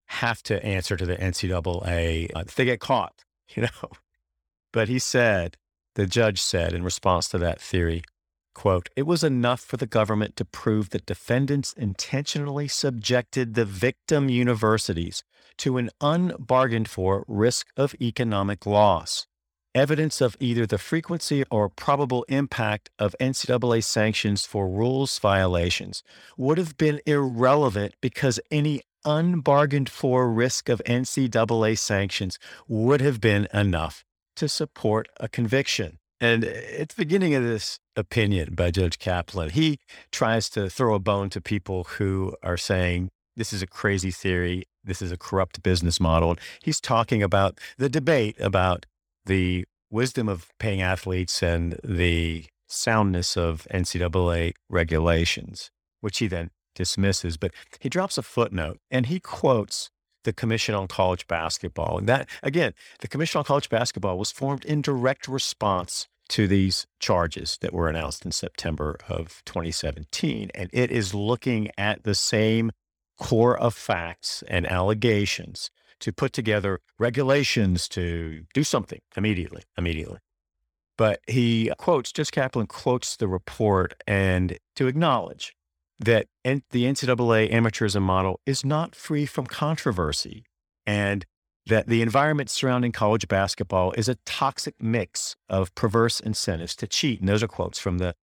have to answer to the ncaa uh, if they get caught you know? But he said the judge said in response to that theory quote it was enough for the government to prove that defendants intentionally subjected the victim universities to an unbargained for risk of economic loss evidence of either the frequency or probable impact of NCAA sanctions for rules violations would have been irrelevant because any unbargained for risk of NCAA sanctions would have been enough to support a conviction. And at the beginning of this opinion by Judge Kaplan, he tries to throw a bone to people who are saying, this is a crazy theory. This is a corrupt business model. He's talking about the debate about the wisdom of paying athletes and the soundness of NCAA regulations, which he then dismisses. But he drops a footnote and he quotes the Commission on College Basketball. And that, again, the Commission on College Basketball was formed in direct response to these charges that were announced in September of 2017. And it is looking at the same core of facts and allegations to put together regulations to do something immediately, immediately. But he quotes, just Kaplan quotes the report and to acknowledge that the NCAA amateurism model is not free from controversy and that the environment surrounding college basketball is a toxic mix of perverse incentives to cheat. And those are quotes from the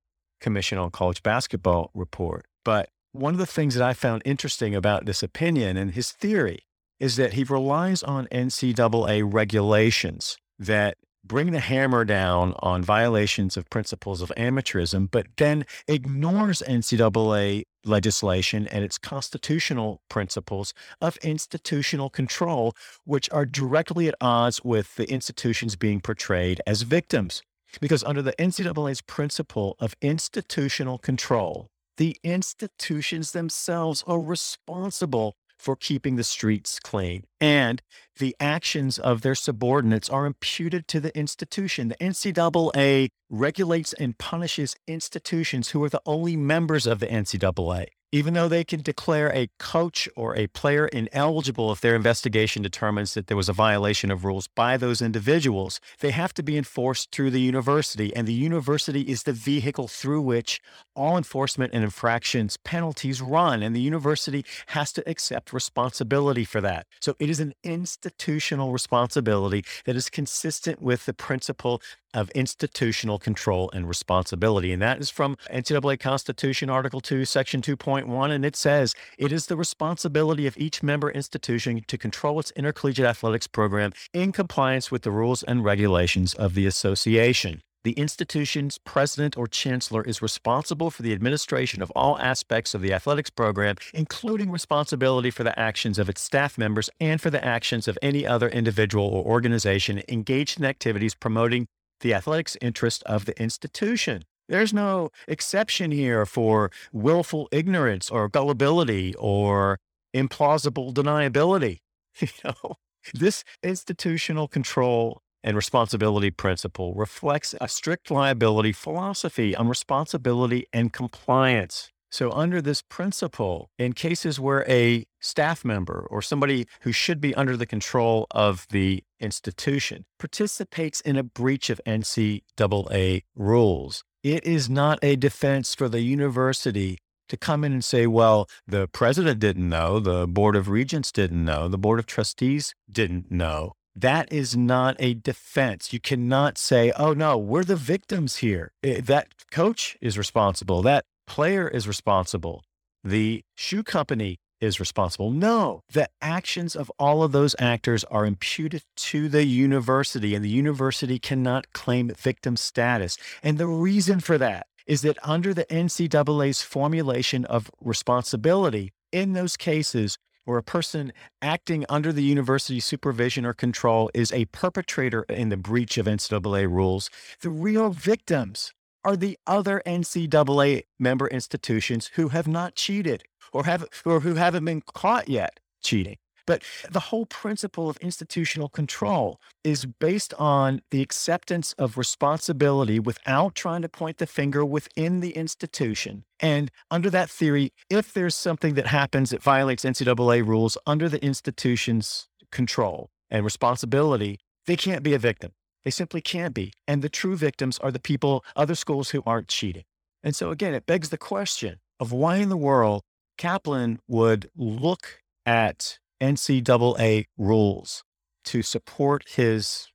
Commission on College Basketball report. But one of the things that I found interesting about this opinion and his theory is that he relies on NCAA regulations that bring the hammer down on violations of principles of amateurism, but then ignores NCAA legislation and its constitutional principles of institutional control, which are directly at odds with the institutions being portrayed as victims. Because under the NCAA's principle of institutional control, the institutions themselves are responsible for keeping the streets clean. And the actions of their subordinates are imputed to the institution. The NCAA regulates and punishes institutions who are the only members of the NCAA even though they can declare a coach or a player ineligible if their investigation determines that there was a violation of rules by those individuals, they have to be enforced through the university. And the university is the vehicle through which all enforcement and infractions penalties run. And the university has to accept responsibility for that. So it is an institutional responsibility that is consistent with the principle of institutional control and responsibility. And that is from NCAA Constitution, Article 2, Section 2.1. And it says it is the responsibility of each member institution to control its intercollegiate athletics program in compliance with the rules and regulations of the association. The institution's president or chancellor is responsible for the administration of all aspects of the athletics program, including responsibility for the actions of its staff members and for the actions of any other individual or organization engaged in activities promoting the athletics interest of the institution. There's no exception here for willful ignorance or gullibility or implausible deniability. You know, this institutional control and responsibility principle reflects a strict liability philosophy on responsibility and compliance. So, under this principle, in cases where a staff member or somebody who should be under the control of the institution participates in a breach of NCAA rules, it is not a defense for the university to come in and say, well, the president didn't know, the board of regents didn't know, the board of trustees didn't know. That is not a defense. You cannot say, oh, no, we're the victims here. Eh, that coach is responsible. That player is responsible. The shoe company is responsible. No, the actions of all of those actors are imputed to the university, and the university cannot claim victim status. And the reason for that is that under the NCAA's formulation of responsibility, in those cases where a person acting under the university supervision or control is a perpetrator in the breach of NCAA rules, the real victims are the other NCAA member institutions who have not cheated or have or who haven't been caught yet cheating. But the whole principle of institutional control is based on the acceptance of responsibility without trying to point the finger within the institution. And under that theory, if there's something that happens that violates NCAA rules under the institution's control and responsibility, they can't be a victim. They simply can't be. And the true victims are the people, other schools who aren't cheating. And so again, it begs the question of why in the world Kaplan would look at NCAA rules to support his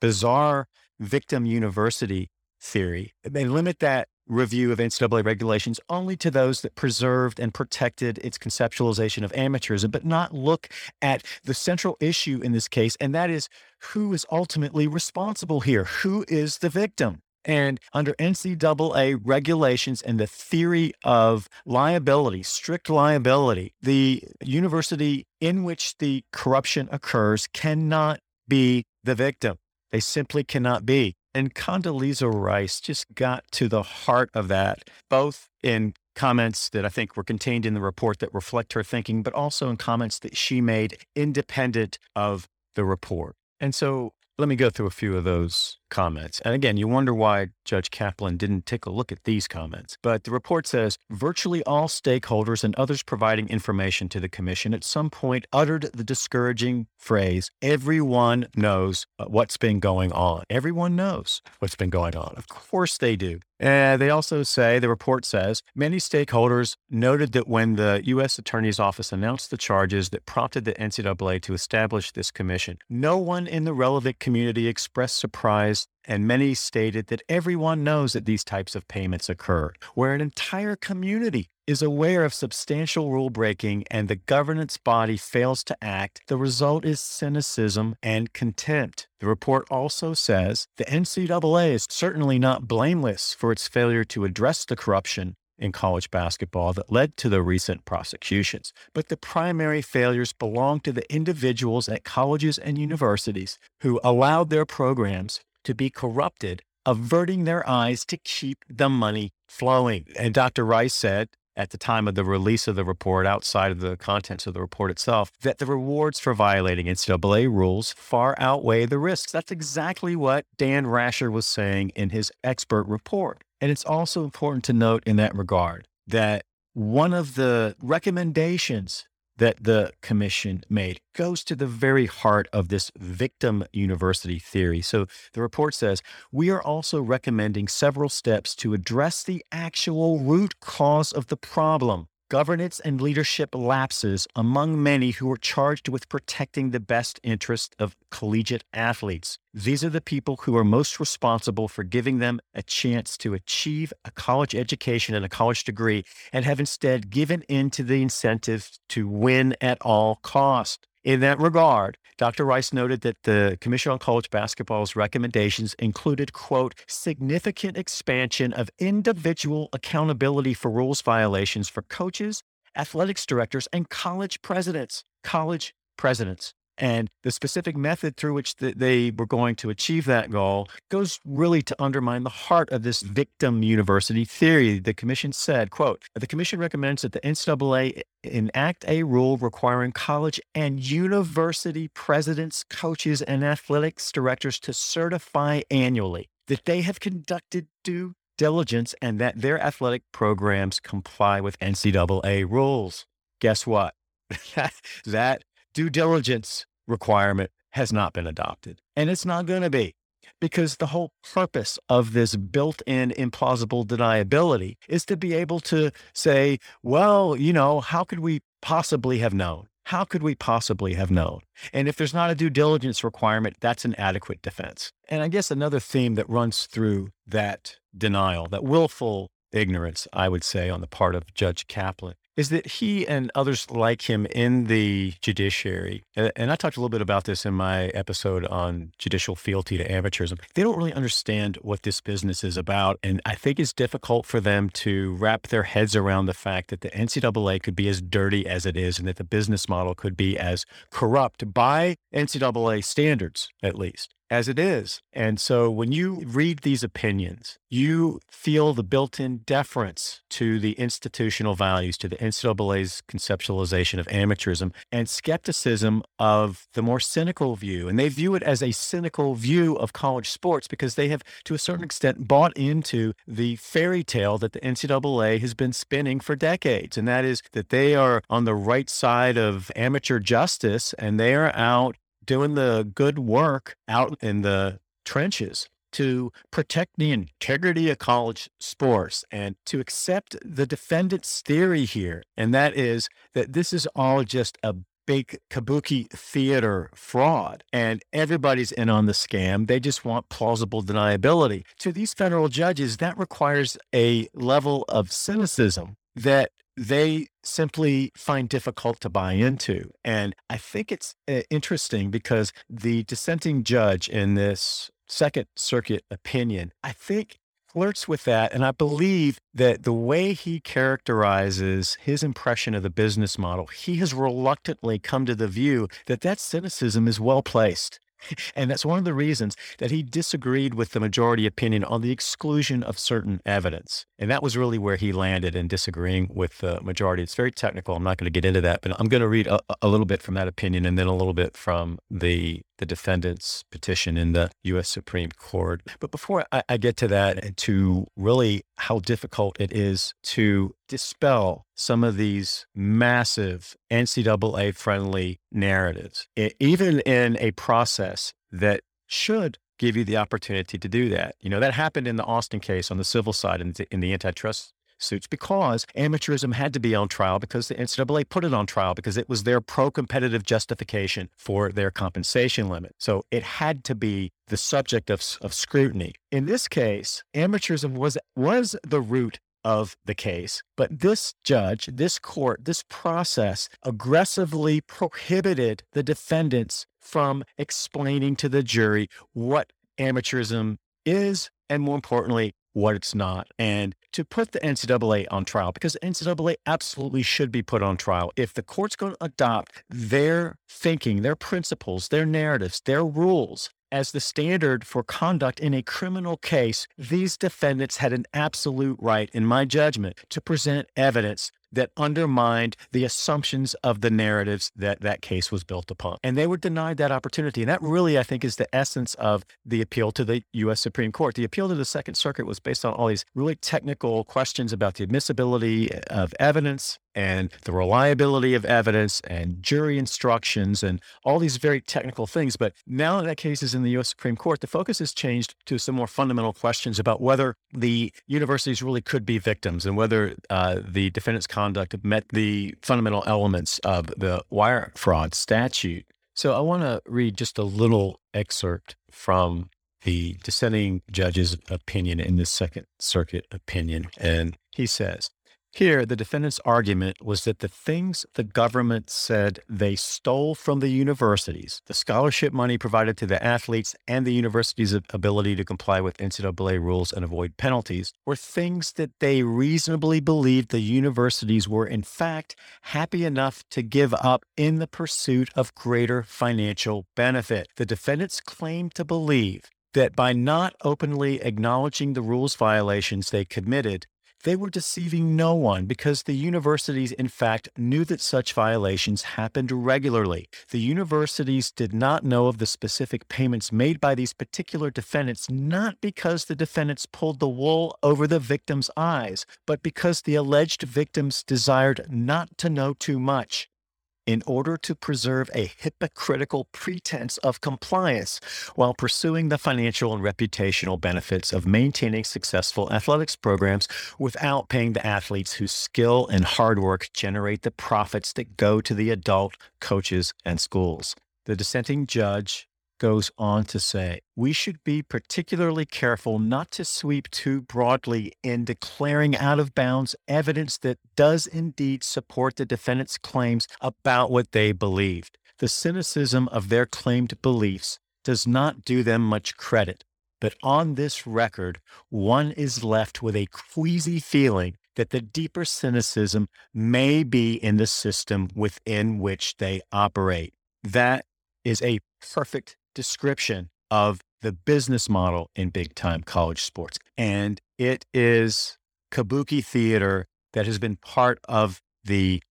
bizarre victim university theory. They limit that review of NCAA regulations only to those that preserved and protected its conceptualization of amateurism, but not look at the central issue in this case, and that is who is ultimately responsible here? Who is the victim? And under NCAA regulations and the theory of liability, strict liability, the university in which the corruption occurs cannot be the victim. They simply cannot be. And Condoleezza Rice just got to the heart of that, both in comments that I think were contained in the report that reflect her thinking, but also in comments that she made independent of the report. And so let me go through a few of those comments. And again, you wonder why Judge Kaplan didn't take a look at these comments. But the report says virtually all stakeholders and others providing information to the commission at some point uttered the discouraging phrase, everyone knows uh, what's been going on. Everyone knows what's been going on. Of course they do. And they also say, the report says, many stakeholders noted that when the U.S. Attorney's Office announced the charges that prompted the NCAA to establish this commission, no one in the relevant community expressed surprise and many stated that everyone knows that these types of payments occur, where an entire community is aware of substantial rule breaking and the governance body fails to act, the result is cynicism and contempt. The report also says the NCAA is certainly not blameless for its failure to address the corruption in college basketball that led to the recent prosecutions. But the primary failures belong to the individuals at colleges and universities who allowed their programs to be corrupted, averting their eyes to keep the money flowing. And Dr. Rice said, at the time of the release of the report, outside of the contents of the report itself, that the rewards for violating NCAA rules far outweigh the risks. That's exactly what Dan Rascher was saying in his expert report. And it's also important to note in that regard that one of the recommendations that the commission made goes to the very heart of this victim university theory. So the report says we are also recommending several steps to address the actual root cause of the problem governance and leadership lapses among many who are charged with protecting the best interest of collegiate athletes. These are the people who are most responsible for giving them a chance to achieve a college education and a college degree and have instead given in to the incentive to win at all cost. In that regard, Dr. Rice noted that the Commission on College Basketball's recommendations included, quote, significant expansion of individual accountability for rules violations for coaches, athletics directors, and college presidents. College presidents. And the specific method through which the, they were going to achieve that goal goes really to undermine the heart of this victim university theory. The commission said, quote, the commission recommends that the NCAA enact a rule requiring college and university presidents, coaches, and athletics directors to certify annually that they have conducted due diligence and that their athletic programs comply with NCAA rules. Guess what? that due diligence requirement has not been adopted, and it's not going to be because the whole purpose of this built in implausible deniability is to be able to say, well, you know, how could we possibly have known? How could we possibly have known? And if there's not a due diligence requirement, that's an adequate defense. And I guess another theme that runs through that denial, that willful ignorance, I would say, on the part of Judge Kaplan, is that he and others like him in the judiciary, and I talked a little bit about this in my episode on judicial fealty to amateurism, they don't really understand what this business is about. And I think it's difficult for them to wrap their heads around the fact that the NCAA could be as dirty as it is and that the business model could be as corrupt by NCAA standards, at least as it is. And so when you read these opinions, you feel the built in deference to the institutional values, to the NCAA's conceptualization of amateurism, and skepticism of the more cynical view. And they view it as a cynical view of college sports because they have, to a certain extent, bought into the fairy tale that the NCAA has been spinning for decades. And that is that they are on the right side of amateur justice and they are out doing the good work out in the trenches to protect the integrity of college sports and to accept the defendant's theory here. And that is that this is all just a big kabuki theater fraud and everybody's in on the scam. They just want plausible deniability. To these federal judges, that requires a level of cynicism that they simply find difficult to buy into. And I think it's uh, interesting because the dissenting judge in this Second Circuit opinion, I think flirts with that. And I believe that the way he characterizes his impression of the business model, he has reluctantly come to the view that that cynicism is well placed. And that's one of the reasons that he disagreed with the majority opinion on the exclusion of certain evidence. And that was really where he landed in disagreeing with the majority. It's very technical. I'm not going to get into that, but I'm going to read a, a little bit from that opinion and then a little bit from the the defendant's petition in the U.S. Supreme Court. But before I, I get to that and to really how difficult it is to dispel some of these massive NCAA friendly narratives, even in a process that should give you the opportunity to do that. You know, that happened in the Alston case on the civil side in the, in the antitrust suits because amateurism had to be on trial because the NCAA put it on trial because it was their pro competitive justification for their compensation limit. So it had to be the subject of, of scrutiny. In this case, amateurism was, was the root of the case. But this judge, this court, this process aggressively prohibited the defendants from explaining to the jury what amateurism is, and more importantly, what it's not. And to put the NCAA on trial, because the NCAA absolutely should be put on trial. If the court's going to adopt their thinking, their principles, their narratives, their rules as the standard for conduct in a criminal case, these defendants had an absolute right, in my judgment, to present evidence that undermined the assumptions of the narratives that that case was built upon. And they were denied that opportunity. And that really, I think, is the essence of the appeal to the U.S. Supreme Court. The appeal to the Second Circuit was based on all these really technical questions about the admissibility of evidence, and the reliability of evidence and jury instructions and all these very technical things. But now that case is in the U.S. Supreme Court, the focus has changed to some more fundamental questions about whether the universities really could be victims and whether uh, the defendant's conduct met the fundamental elements of the wire fraud statute. So I want to read just a little excerpt from the dissenting judge's opinion in the Second Circuit opinion. And he says, here, the defendant's argument was that the things the government said they stole from the universities, the scholarship money provided to the athletes, and the university's ability to comply with NCAA rules and avoid penalties, were things that they reasonably believed the universities were, in fact, happy enough to give up in the pursuit of greater financial benefit. The defendants claimed to believe that by not openly acknowledging the rules violations they committed, they were deceiving no one because the universities, in fact, knew that such violations happened regularly. The universities did not know of the specific payments made by these particular defendants, not because the defendants pulled the wool over the victims' eyes, but because the alleged victims desired not to know too much in order to preserve a hypocritical pretense of compliance while pursuing the financial and reputational benefits of maintaining successful athletics programs without paying the athletes whose skill and hard work generate the profits that go to the adult coaches and schools. The dissenting judge goes on to say, we should be particularly careful not to sweep too broadly in declaring out of bounds evidence that does indeed support the defendant's claims about what they believed. The cynicism of their claimed beliefs does not do them much credit. But on this record, one is left with a queasy feeling that the deeper cynicism may be in the system within which they operate. That is a perfect description of the business model in big time college sports. And it is kabuki theater that has been part of the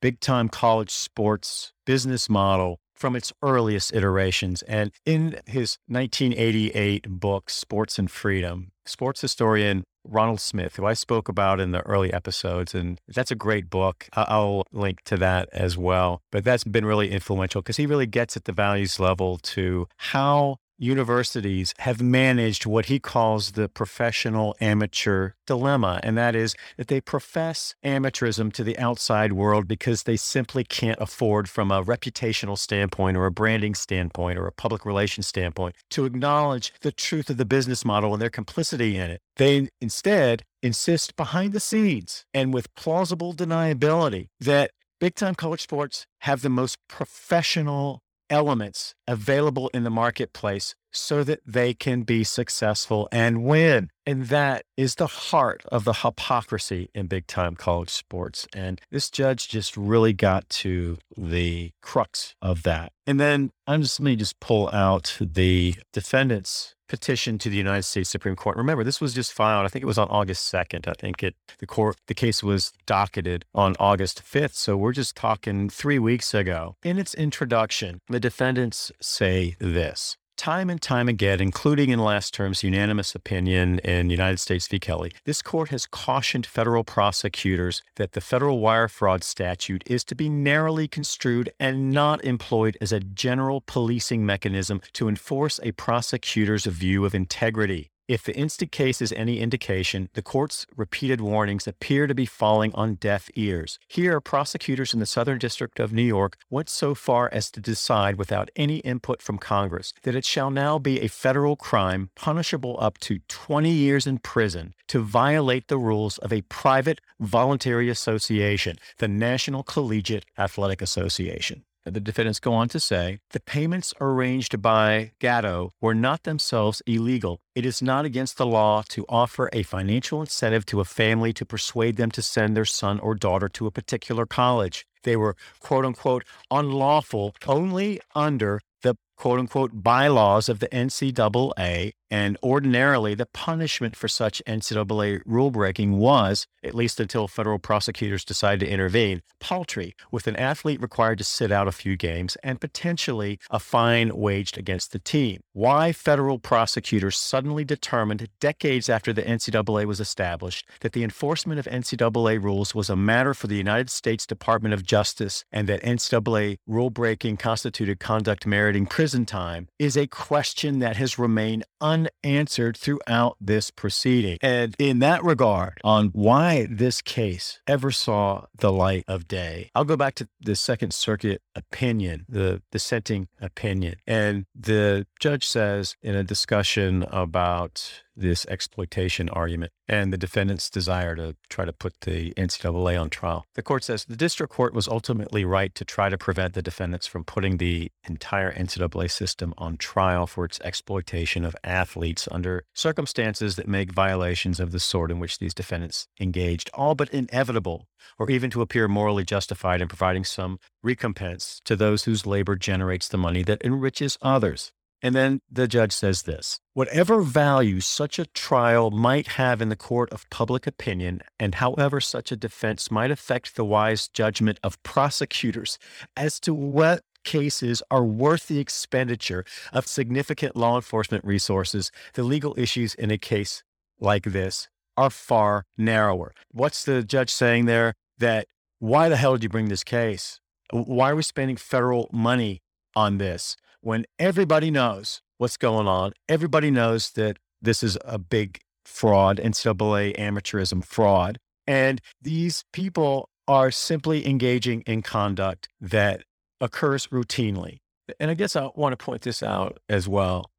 big time college sports business model from its earliest iterations. And in his 1988 book, Sports and Freedom, sports historian Ronald Smith, who I spoke about in the early episodes. And that's a great book. I'll link to that as well. But that's been really influential because he really gets at the values level to how universities have managed what he calls the professional amateur dilemma. And that is that they profess amateurism to the outside world because they simply can't afford, from a reputational standpoint or a branding standpoint or a public relations standpoint, to acknowledge the truth of the business model and their complicity in it. They instead insist behind the scenes and with plausible deniability that big time college sports have the most professional elements available in the marketplace so that they can be successful and win. And that is the heart of the hypocrisy in big time college sports. And this judge just really got to the crux of that. And then I'm just, let me just pull out the defendant's petition to the United States Supreme Court. Remember, this was just filed. I think it was on August 2nd. I think it the court the case was docketed on August 5th. So we're just talking three weeks ago. In its introduction, the defendants say this time and time again, including in last term's unanimous opinion in United States v. Kelly, this court has cautioned federal prosecutors that the federal wire fraud statute is to be narrowly construed and not employed as a general policing mechanism to enforce a prosecutor's view of integrity. If the instant case is any indication, the court's repeated warnings appear to be falling on deaf ears. Here, prosecutors in the Southern District of New York went so far as to decide, without any input from Congress, that it shall now be a federal crime punishable up to 20 years in prison to violate the rules of a private voluntary association, the National Collegiate Athletic Association. The defendants go on to say the payments arranged by Gatto were not themselves illegal. It is not against the law to offer a financial incentive to a family to persuade them to send their son or daughter to a particular college. They were, quote unquote, unlawful only under the quote unquote bylaws of the NCAA. And ordinarily, the punishment for such NCAA rule breaking was, at least until federal prosecutors decided to intervene, paltry, with an athlete required to sit out a few games and potentially a fine waged against the team. Why federal prosecutors suddenly determined, decades after the NCAA was established, that the enforcement of NCAA rules was a matter for the United States Department of Justice and that NCAA rule breaking constituted conduct meriting prison time is a question that has remained unanswered throughout this proceeding. And in that regard, on why this case ever saw the light of day, I'll go back to the Second Circuit opinion, the dissenting opinion. And the judge says in a discussion about this exploitation argument and the defendant's desire to try to put the NCAA on trial. The court says the district court was ultimately right to try to prevent the defendants from putting the entire NCAA system on trial for its exploitation of athletes under circumstances that make violations of the sort in which these defendants engaged all but inevitable or even to appear morally justified in providing some recompense to those whose labor generates the money that enriches others. And then the judge says this whatever value such a trial might have in the court of public opinion, and however such a defense might affect the wise judgment of prosecutors as to what cases are worth the expenditure of significant law enforcement resources, the legal issues in a case like this are far narrower. What's the judge saying there? That why the hell did you bring this case? Why are we spending federal money on this when everybody knows what's going on? Everybody knows that this is a big fraud, NCAA amateurism fraud. And these people are simply engaging in conduct that occurs routinely. And I guess I want to point this out as well.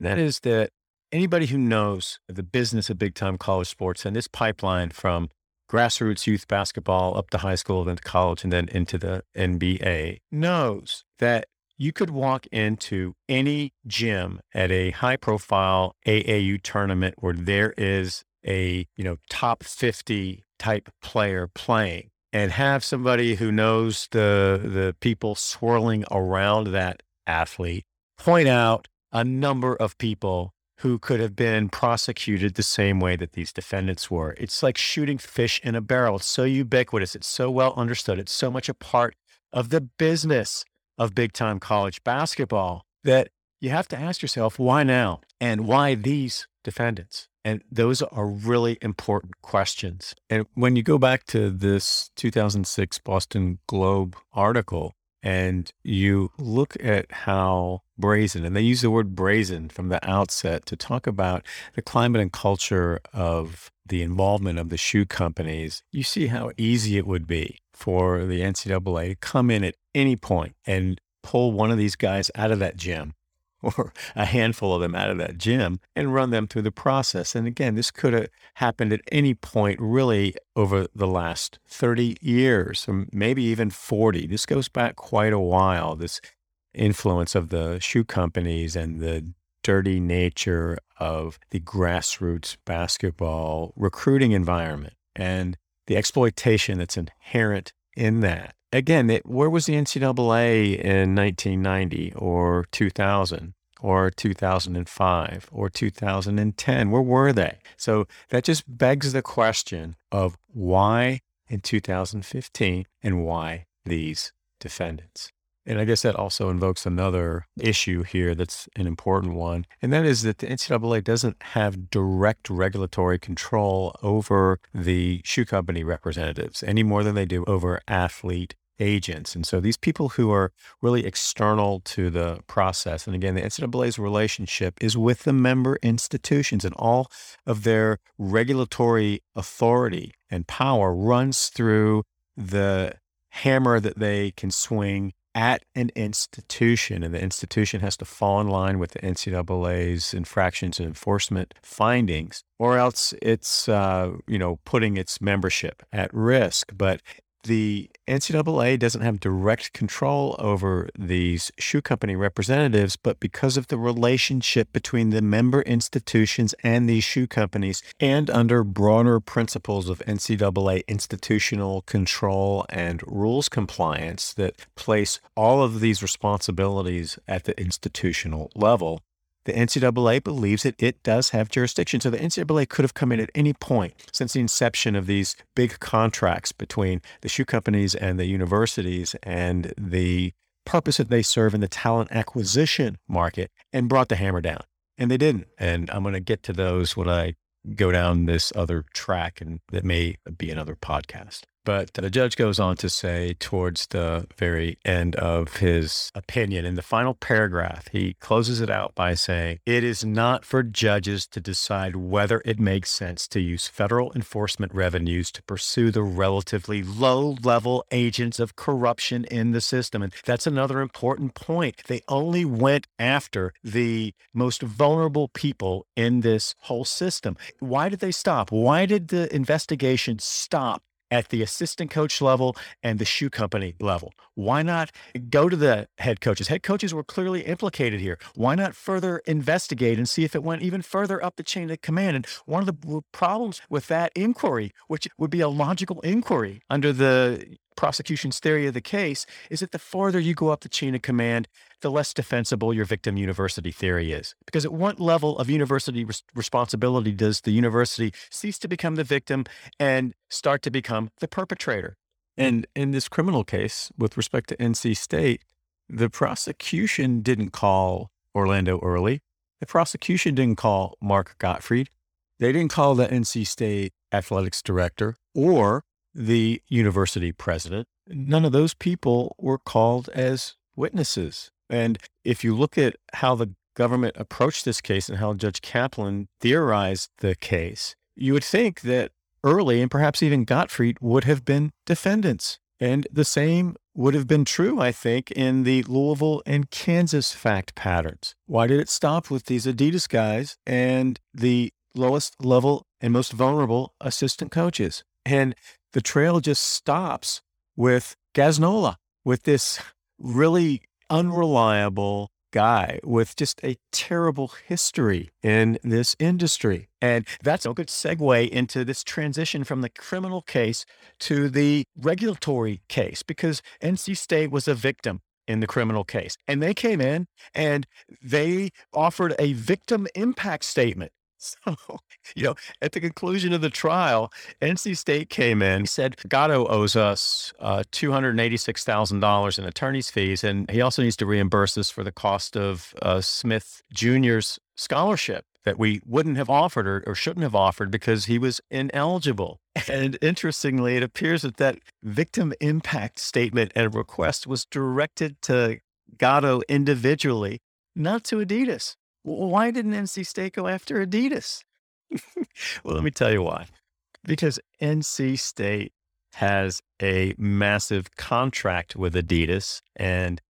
That is that anybody who knows the business of big time college sports and this pipeline from grassroots youth basketball up to high school, then to college, and then into the NBA knows that you could walk into any gym at a high profile AAU tournament where there is a, you know, top 50 type player playing and have somebody who knows the the people swirling around that athlete point out a number of people who could have been prosecuted the same way that these defendants were. It's like shooting fish in a barrel. It's so ubiquitous. It's so well understood. It's so much a part of the business of big time college basketball that you have to ask yourself, why now? And why these defendants? And those are really important questions. And when you go back to this 2006 Boston Globe article, and you look at how brazen, and they use the word brazen from the outset to talk about the climate and culture of the involvement of the shoe companies, you see how easy it would be for the NCAA to come in at any point and pull one of these guys out of that gym or a handful of them out of that gym and run them through the process. And again, this could have happened at any point really over the last 30 years, or maybe even 40. This goes back quite a while, this influence of the shoe companies and the dirty nature of the grassroots basketball recruiting environment and the exploitation that's inherent in that again, it, where was the NCAA in 1990 or 2000 or 2005 or 2010? Where were they? So that just begs the question of why in 2015 and why these defendants. And I guess that also invokes another issue here that's an important one. And that is that the NCAA doesn't have direct regulatory control over the shoe company representatives any more than they do over athlete agents. And so these people who are really external to the process, and again, the NCAA's relationship is with the member institutions, and all of their regulatory authority and power runs through the hammer that they can swing at an institution, and the institution has to fall in line with the NCAA's infractions and enforcement findings, or else it's uh, you know putting its membership at risk. But the NCAA doesn't have direct control over these shoe company representatives, but because of the relationship between the member institutions and these shoe companies, and under broader principles of NCAA institutional control and rules compliance that place all of these responsibilities at the institutional level, the NCAA believes that it does have jurisdiction. So the NCAA could have come in at any point since the inception of these big contracts between the shoe companies and the universities and the purpose that they serve in the talent acquisition market and brought the hammer down. And they didn't. And I'm going to get to those when I go down this other track, and that may be another podcast. But the judge goes on to say, towards the very end of his opinion, in the final paragraph, he closes it out by saying, It is not for judges to decide whether it makes sense to use federal enforcement revenues to pursue the relatively low level agents of corruption in the system. And that's another important point. They only went after the most vulnerable people in this whole system. Why did they stop? Why did the investigation stop at the assistant coach level and the shoe company level. Why not go to the head coaches? Head coaches were clearly implicated here. Why not further investigate and see if it went even further up the chain of command? And one of the problems with that inquiry, which would be a logical inquiry under the prosecution's theory of the case is that the farther you go up the chain of command, the less defensible your victim university theory is. Because at what level of university res- responsibility does the university cease to become the victim and start to become the perpetrator? And in this criminal case, with respect to NC State, the prosecution didn't call Orlando Early. The prosecution didn't call Mark Gottfried. They didn't call the NC State athletics director or the university president. None of those people were called as witnesses. And if you look at how the government approached this case and how Judge Kaplan theorized the case, you would think that Early and perhaps even Gottfried would have been defendants. And the same would have been true, I think, in the Louisville and Kansas fact patterns. Why did it stop with these Adidas guys and the lowest level and most vulnerable assistant coaches? And the trail just stops with Gassnola, with this really unreliable guy with just a terrible history in this industry. And that's a good segue into this transition from the criminal case to the regulatory case because NC State was a victim in the criminal case. And they came in and they offered a victim impact statement so, you know, at the conclusion of the trial, NC State came in, said, Gatto owes us uh, $286,000 in attorney's fees, and he also needs to reimburse us for the cost of uh, Smith Jr.'s scholarship that we wouldn't have offered or, or, shouldn't have offered because he was ineligible. And interestingly, it appears that that victim impact statement and request was directed to Gatto individually, not to Adidas. Why didn't NC State go after Adidas? well, let me tell you why. Because NC State has a massive contract with Adidas, and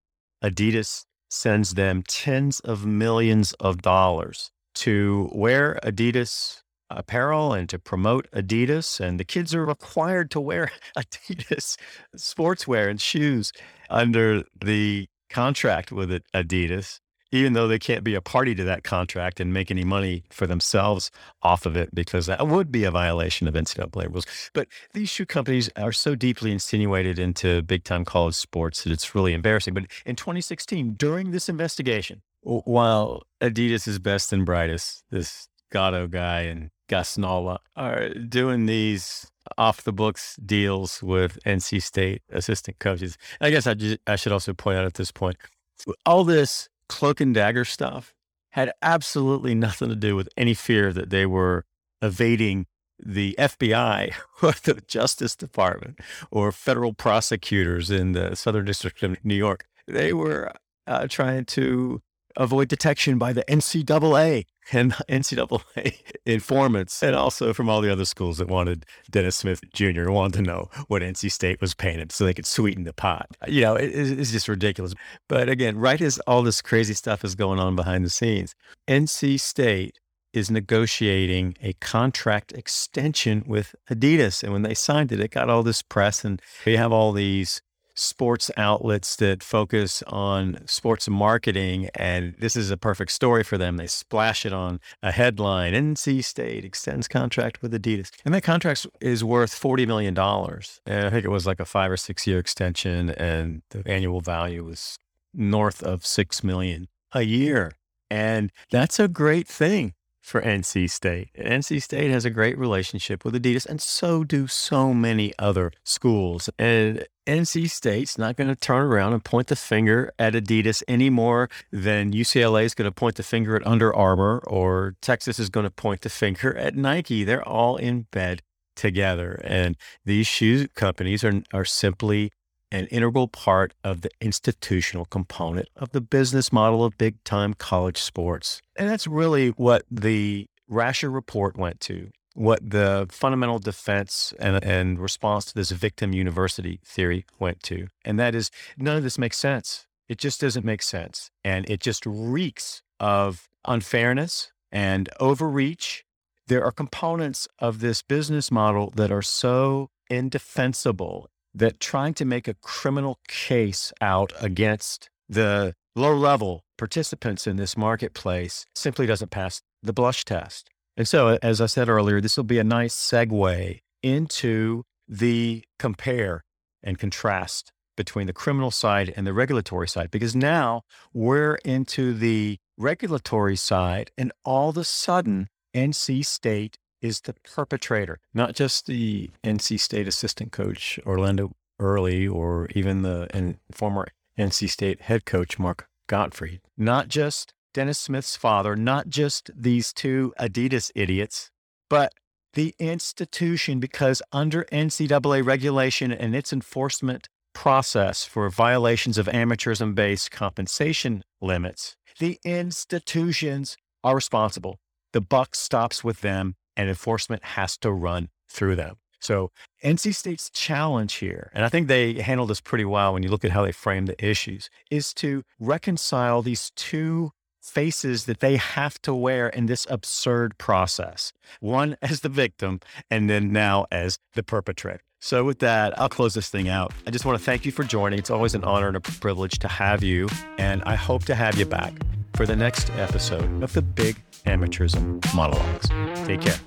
Adidas sends them tens of millions of dollars to wear Adidas apparel and to promote Adidas. And the kids are required to wear Adidas sportswear and shoes under the contract with Adidas even though they can't be a party to that contract and make any money for themselves off of it, because that would be a violation of NCAA rules. But these shoe companies are so deeply insinuated into big time college sports that it's really embarrassing. But in 2016, during this investigation, while Adidas is best and brightest, this Gatto guy and Gassnola are doing these off the books deals with NC State assistant coaches. I guess I, just, I should also point out at this point, all this cloak and dagger stuff had absolutely nothing to do with any fear that they were evading the FBI or the Justice Department or federal prosecutors in the Southern District of New York. They were uh, trying to avoid detection by the NCAA and NCAA informants, and also from all the other schools that wanted Dennis Smith Jr. wanted to know what NC State was him so they could sweeten the pot. You know, it, it's just ridiculous. But again, right as all this crazy stuff is going on behind the scenes, NC State is negotiating a contract extension with Adidas. And when they signed it, it got all this press, and they have all these sports outlets that focus on sports marketing. And this is a perfect story for them. They splash it on a headline NC State extends contract with Adidas. And that contract is worth $40 million. And I think it was like a five or six year extension, and the annual value was north of 6 million a year. And that's a great thing for NC State. NC State has a great relationship with Adidas, and so do so many other schools. And NC State's not going to turn around and point the finger at Adidas any more than UCLA is going to point the finger at Under Armour or Texas is going to point the finger at Nike. They're all in bed together. And these shoe companies are, are simply an integral part of the institutional component of the business model of big time college sports. And that's really what the Rascher report went to, what the fundamental defense and, and response to this victim university theory went to. And that is none of this makes sense. It just doesn't make sense. And it just reeks of unfairness and overreach. There are components of this business model that are so indefensible that trying to make a criminal case out against the low level participants in this marketplace simply doesn't pass the blush test. And so, as I said earlier, this will be a nice segue into the compare and contrast between the criminal side and the regulatory side because now we're into the regulatory side and all of a sudden NC State is the perpetrator, not just the NC State assistant coach Orlando Early or even the and former NC State head coach Mark Gottfried, not just Dennis Smith's father, not just these two Adidas idiots, but the institution because under NCAA regulation and its enforcement process for violations of amateurism based compensation limits, the institutions are responsible. The buck stops with them and enforcement has to run through them. So NC State's challenge here, and I think they handled this pretty well when you look at how they frame the issues, is to reconcile these two faces that they have to wear in this absurd process. One as the victim, and then now as the perpetrator. So, with that, I'll close this thing out. I just want to thank you for joining. It's always an honor and a privilege to have you. And I hope to have you back for the next episode of the Big Amateurism Monologues. Take care.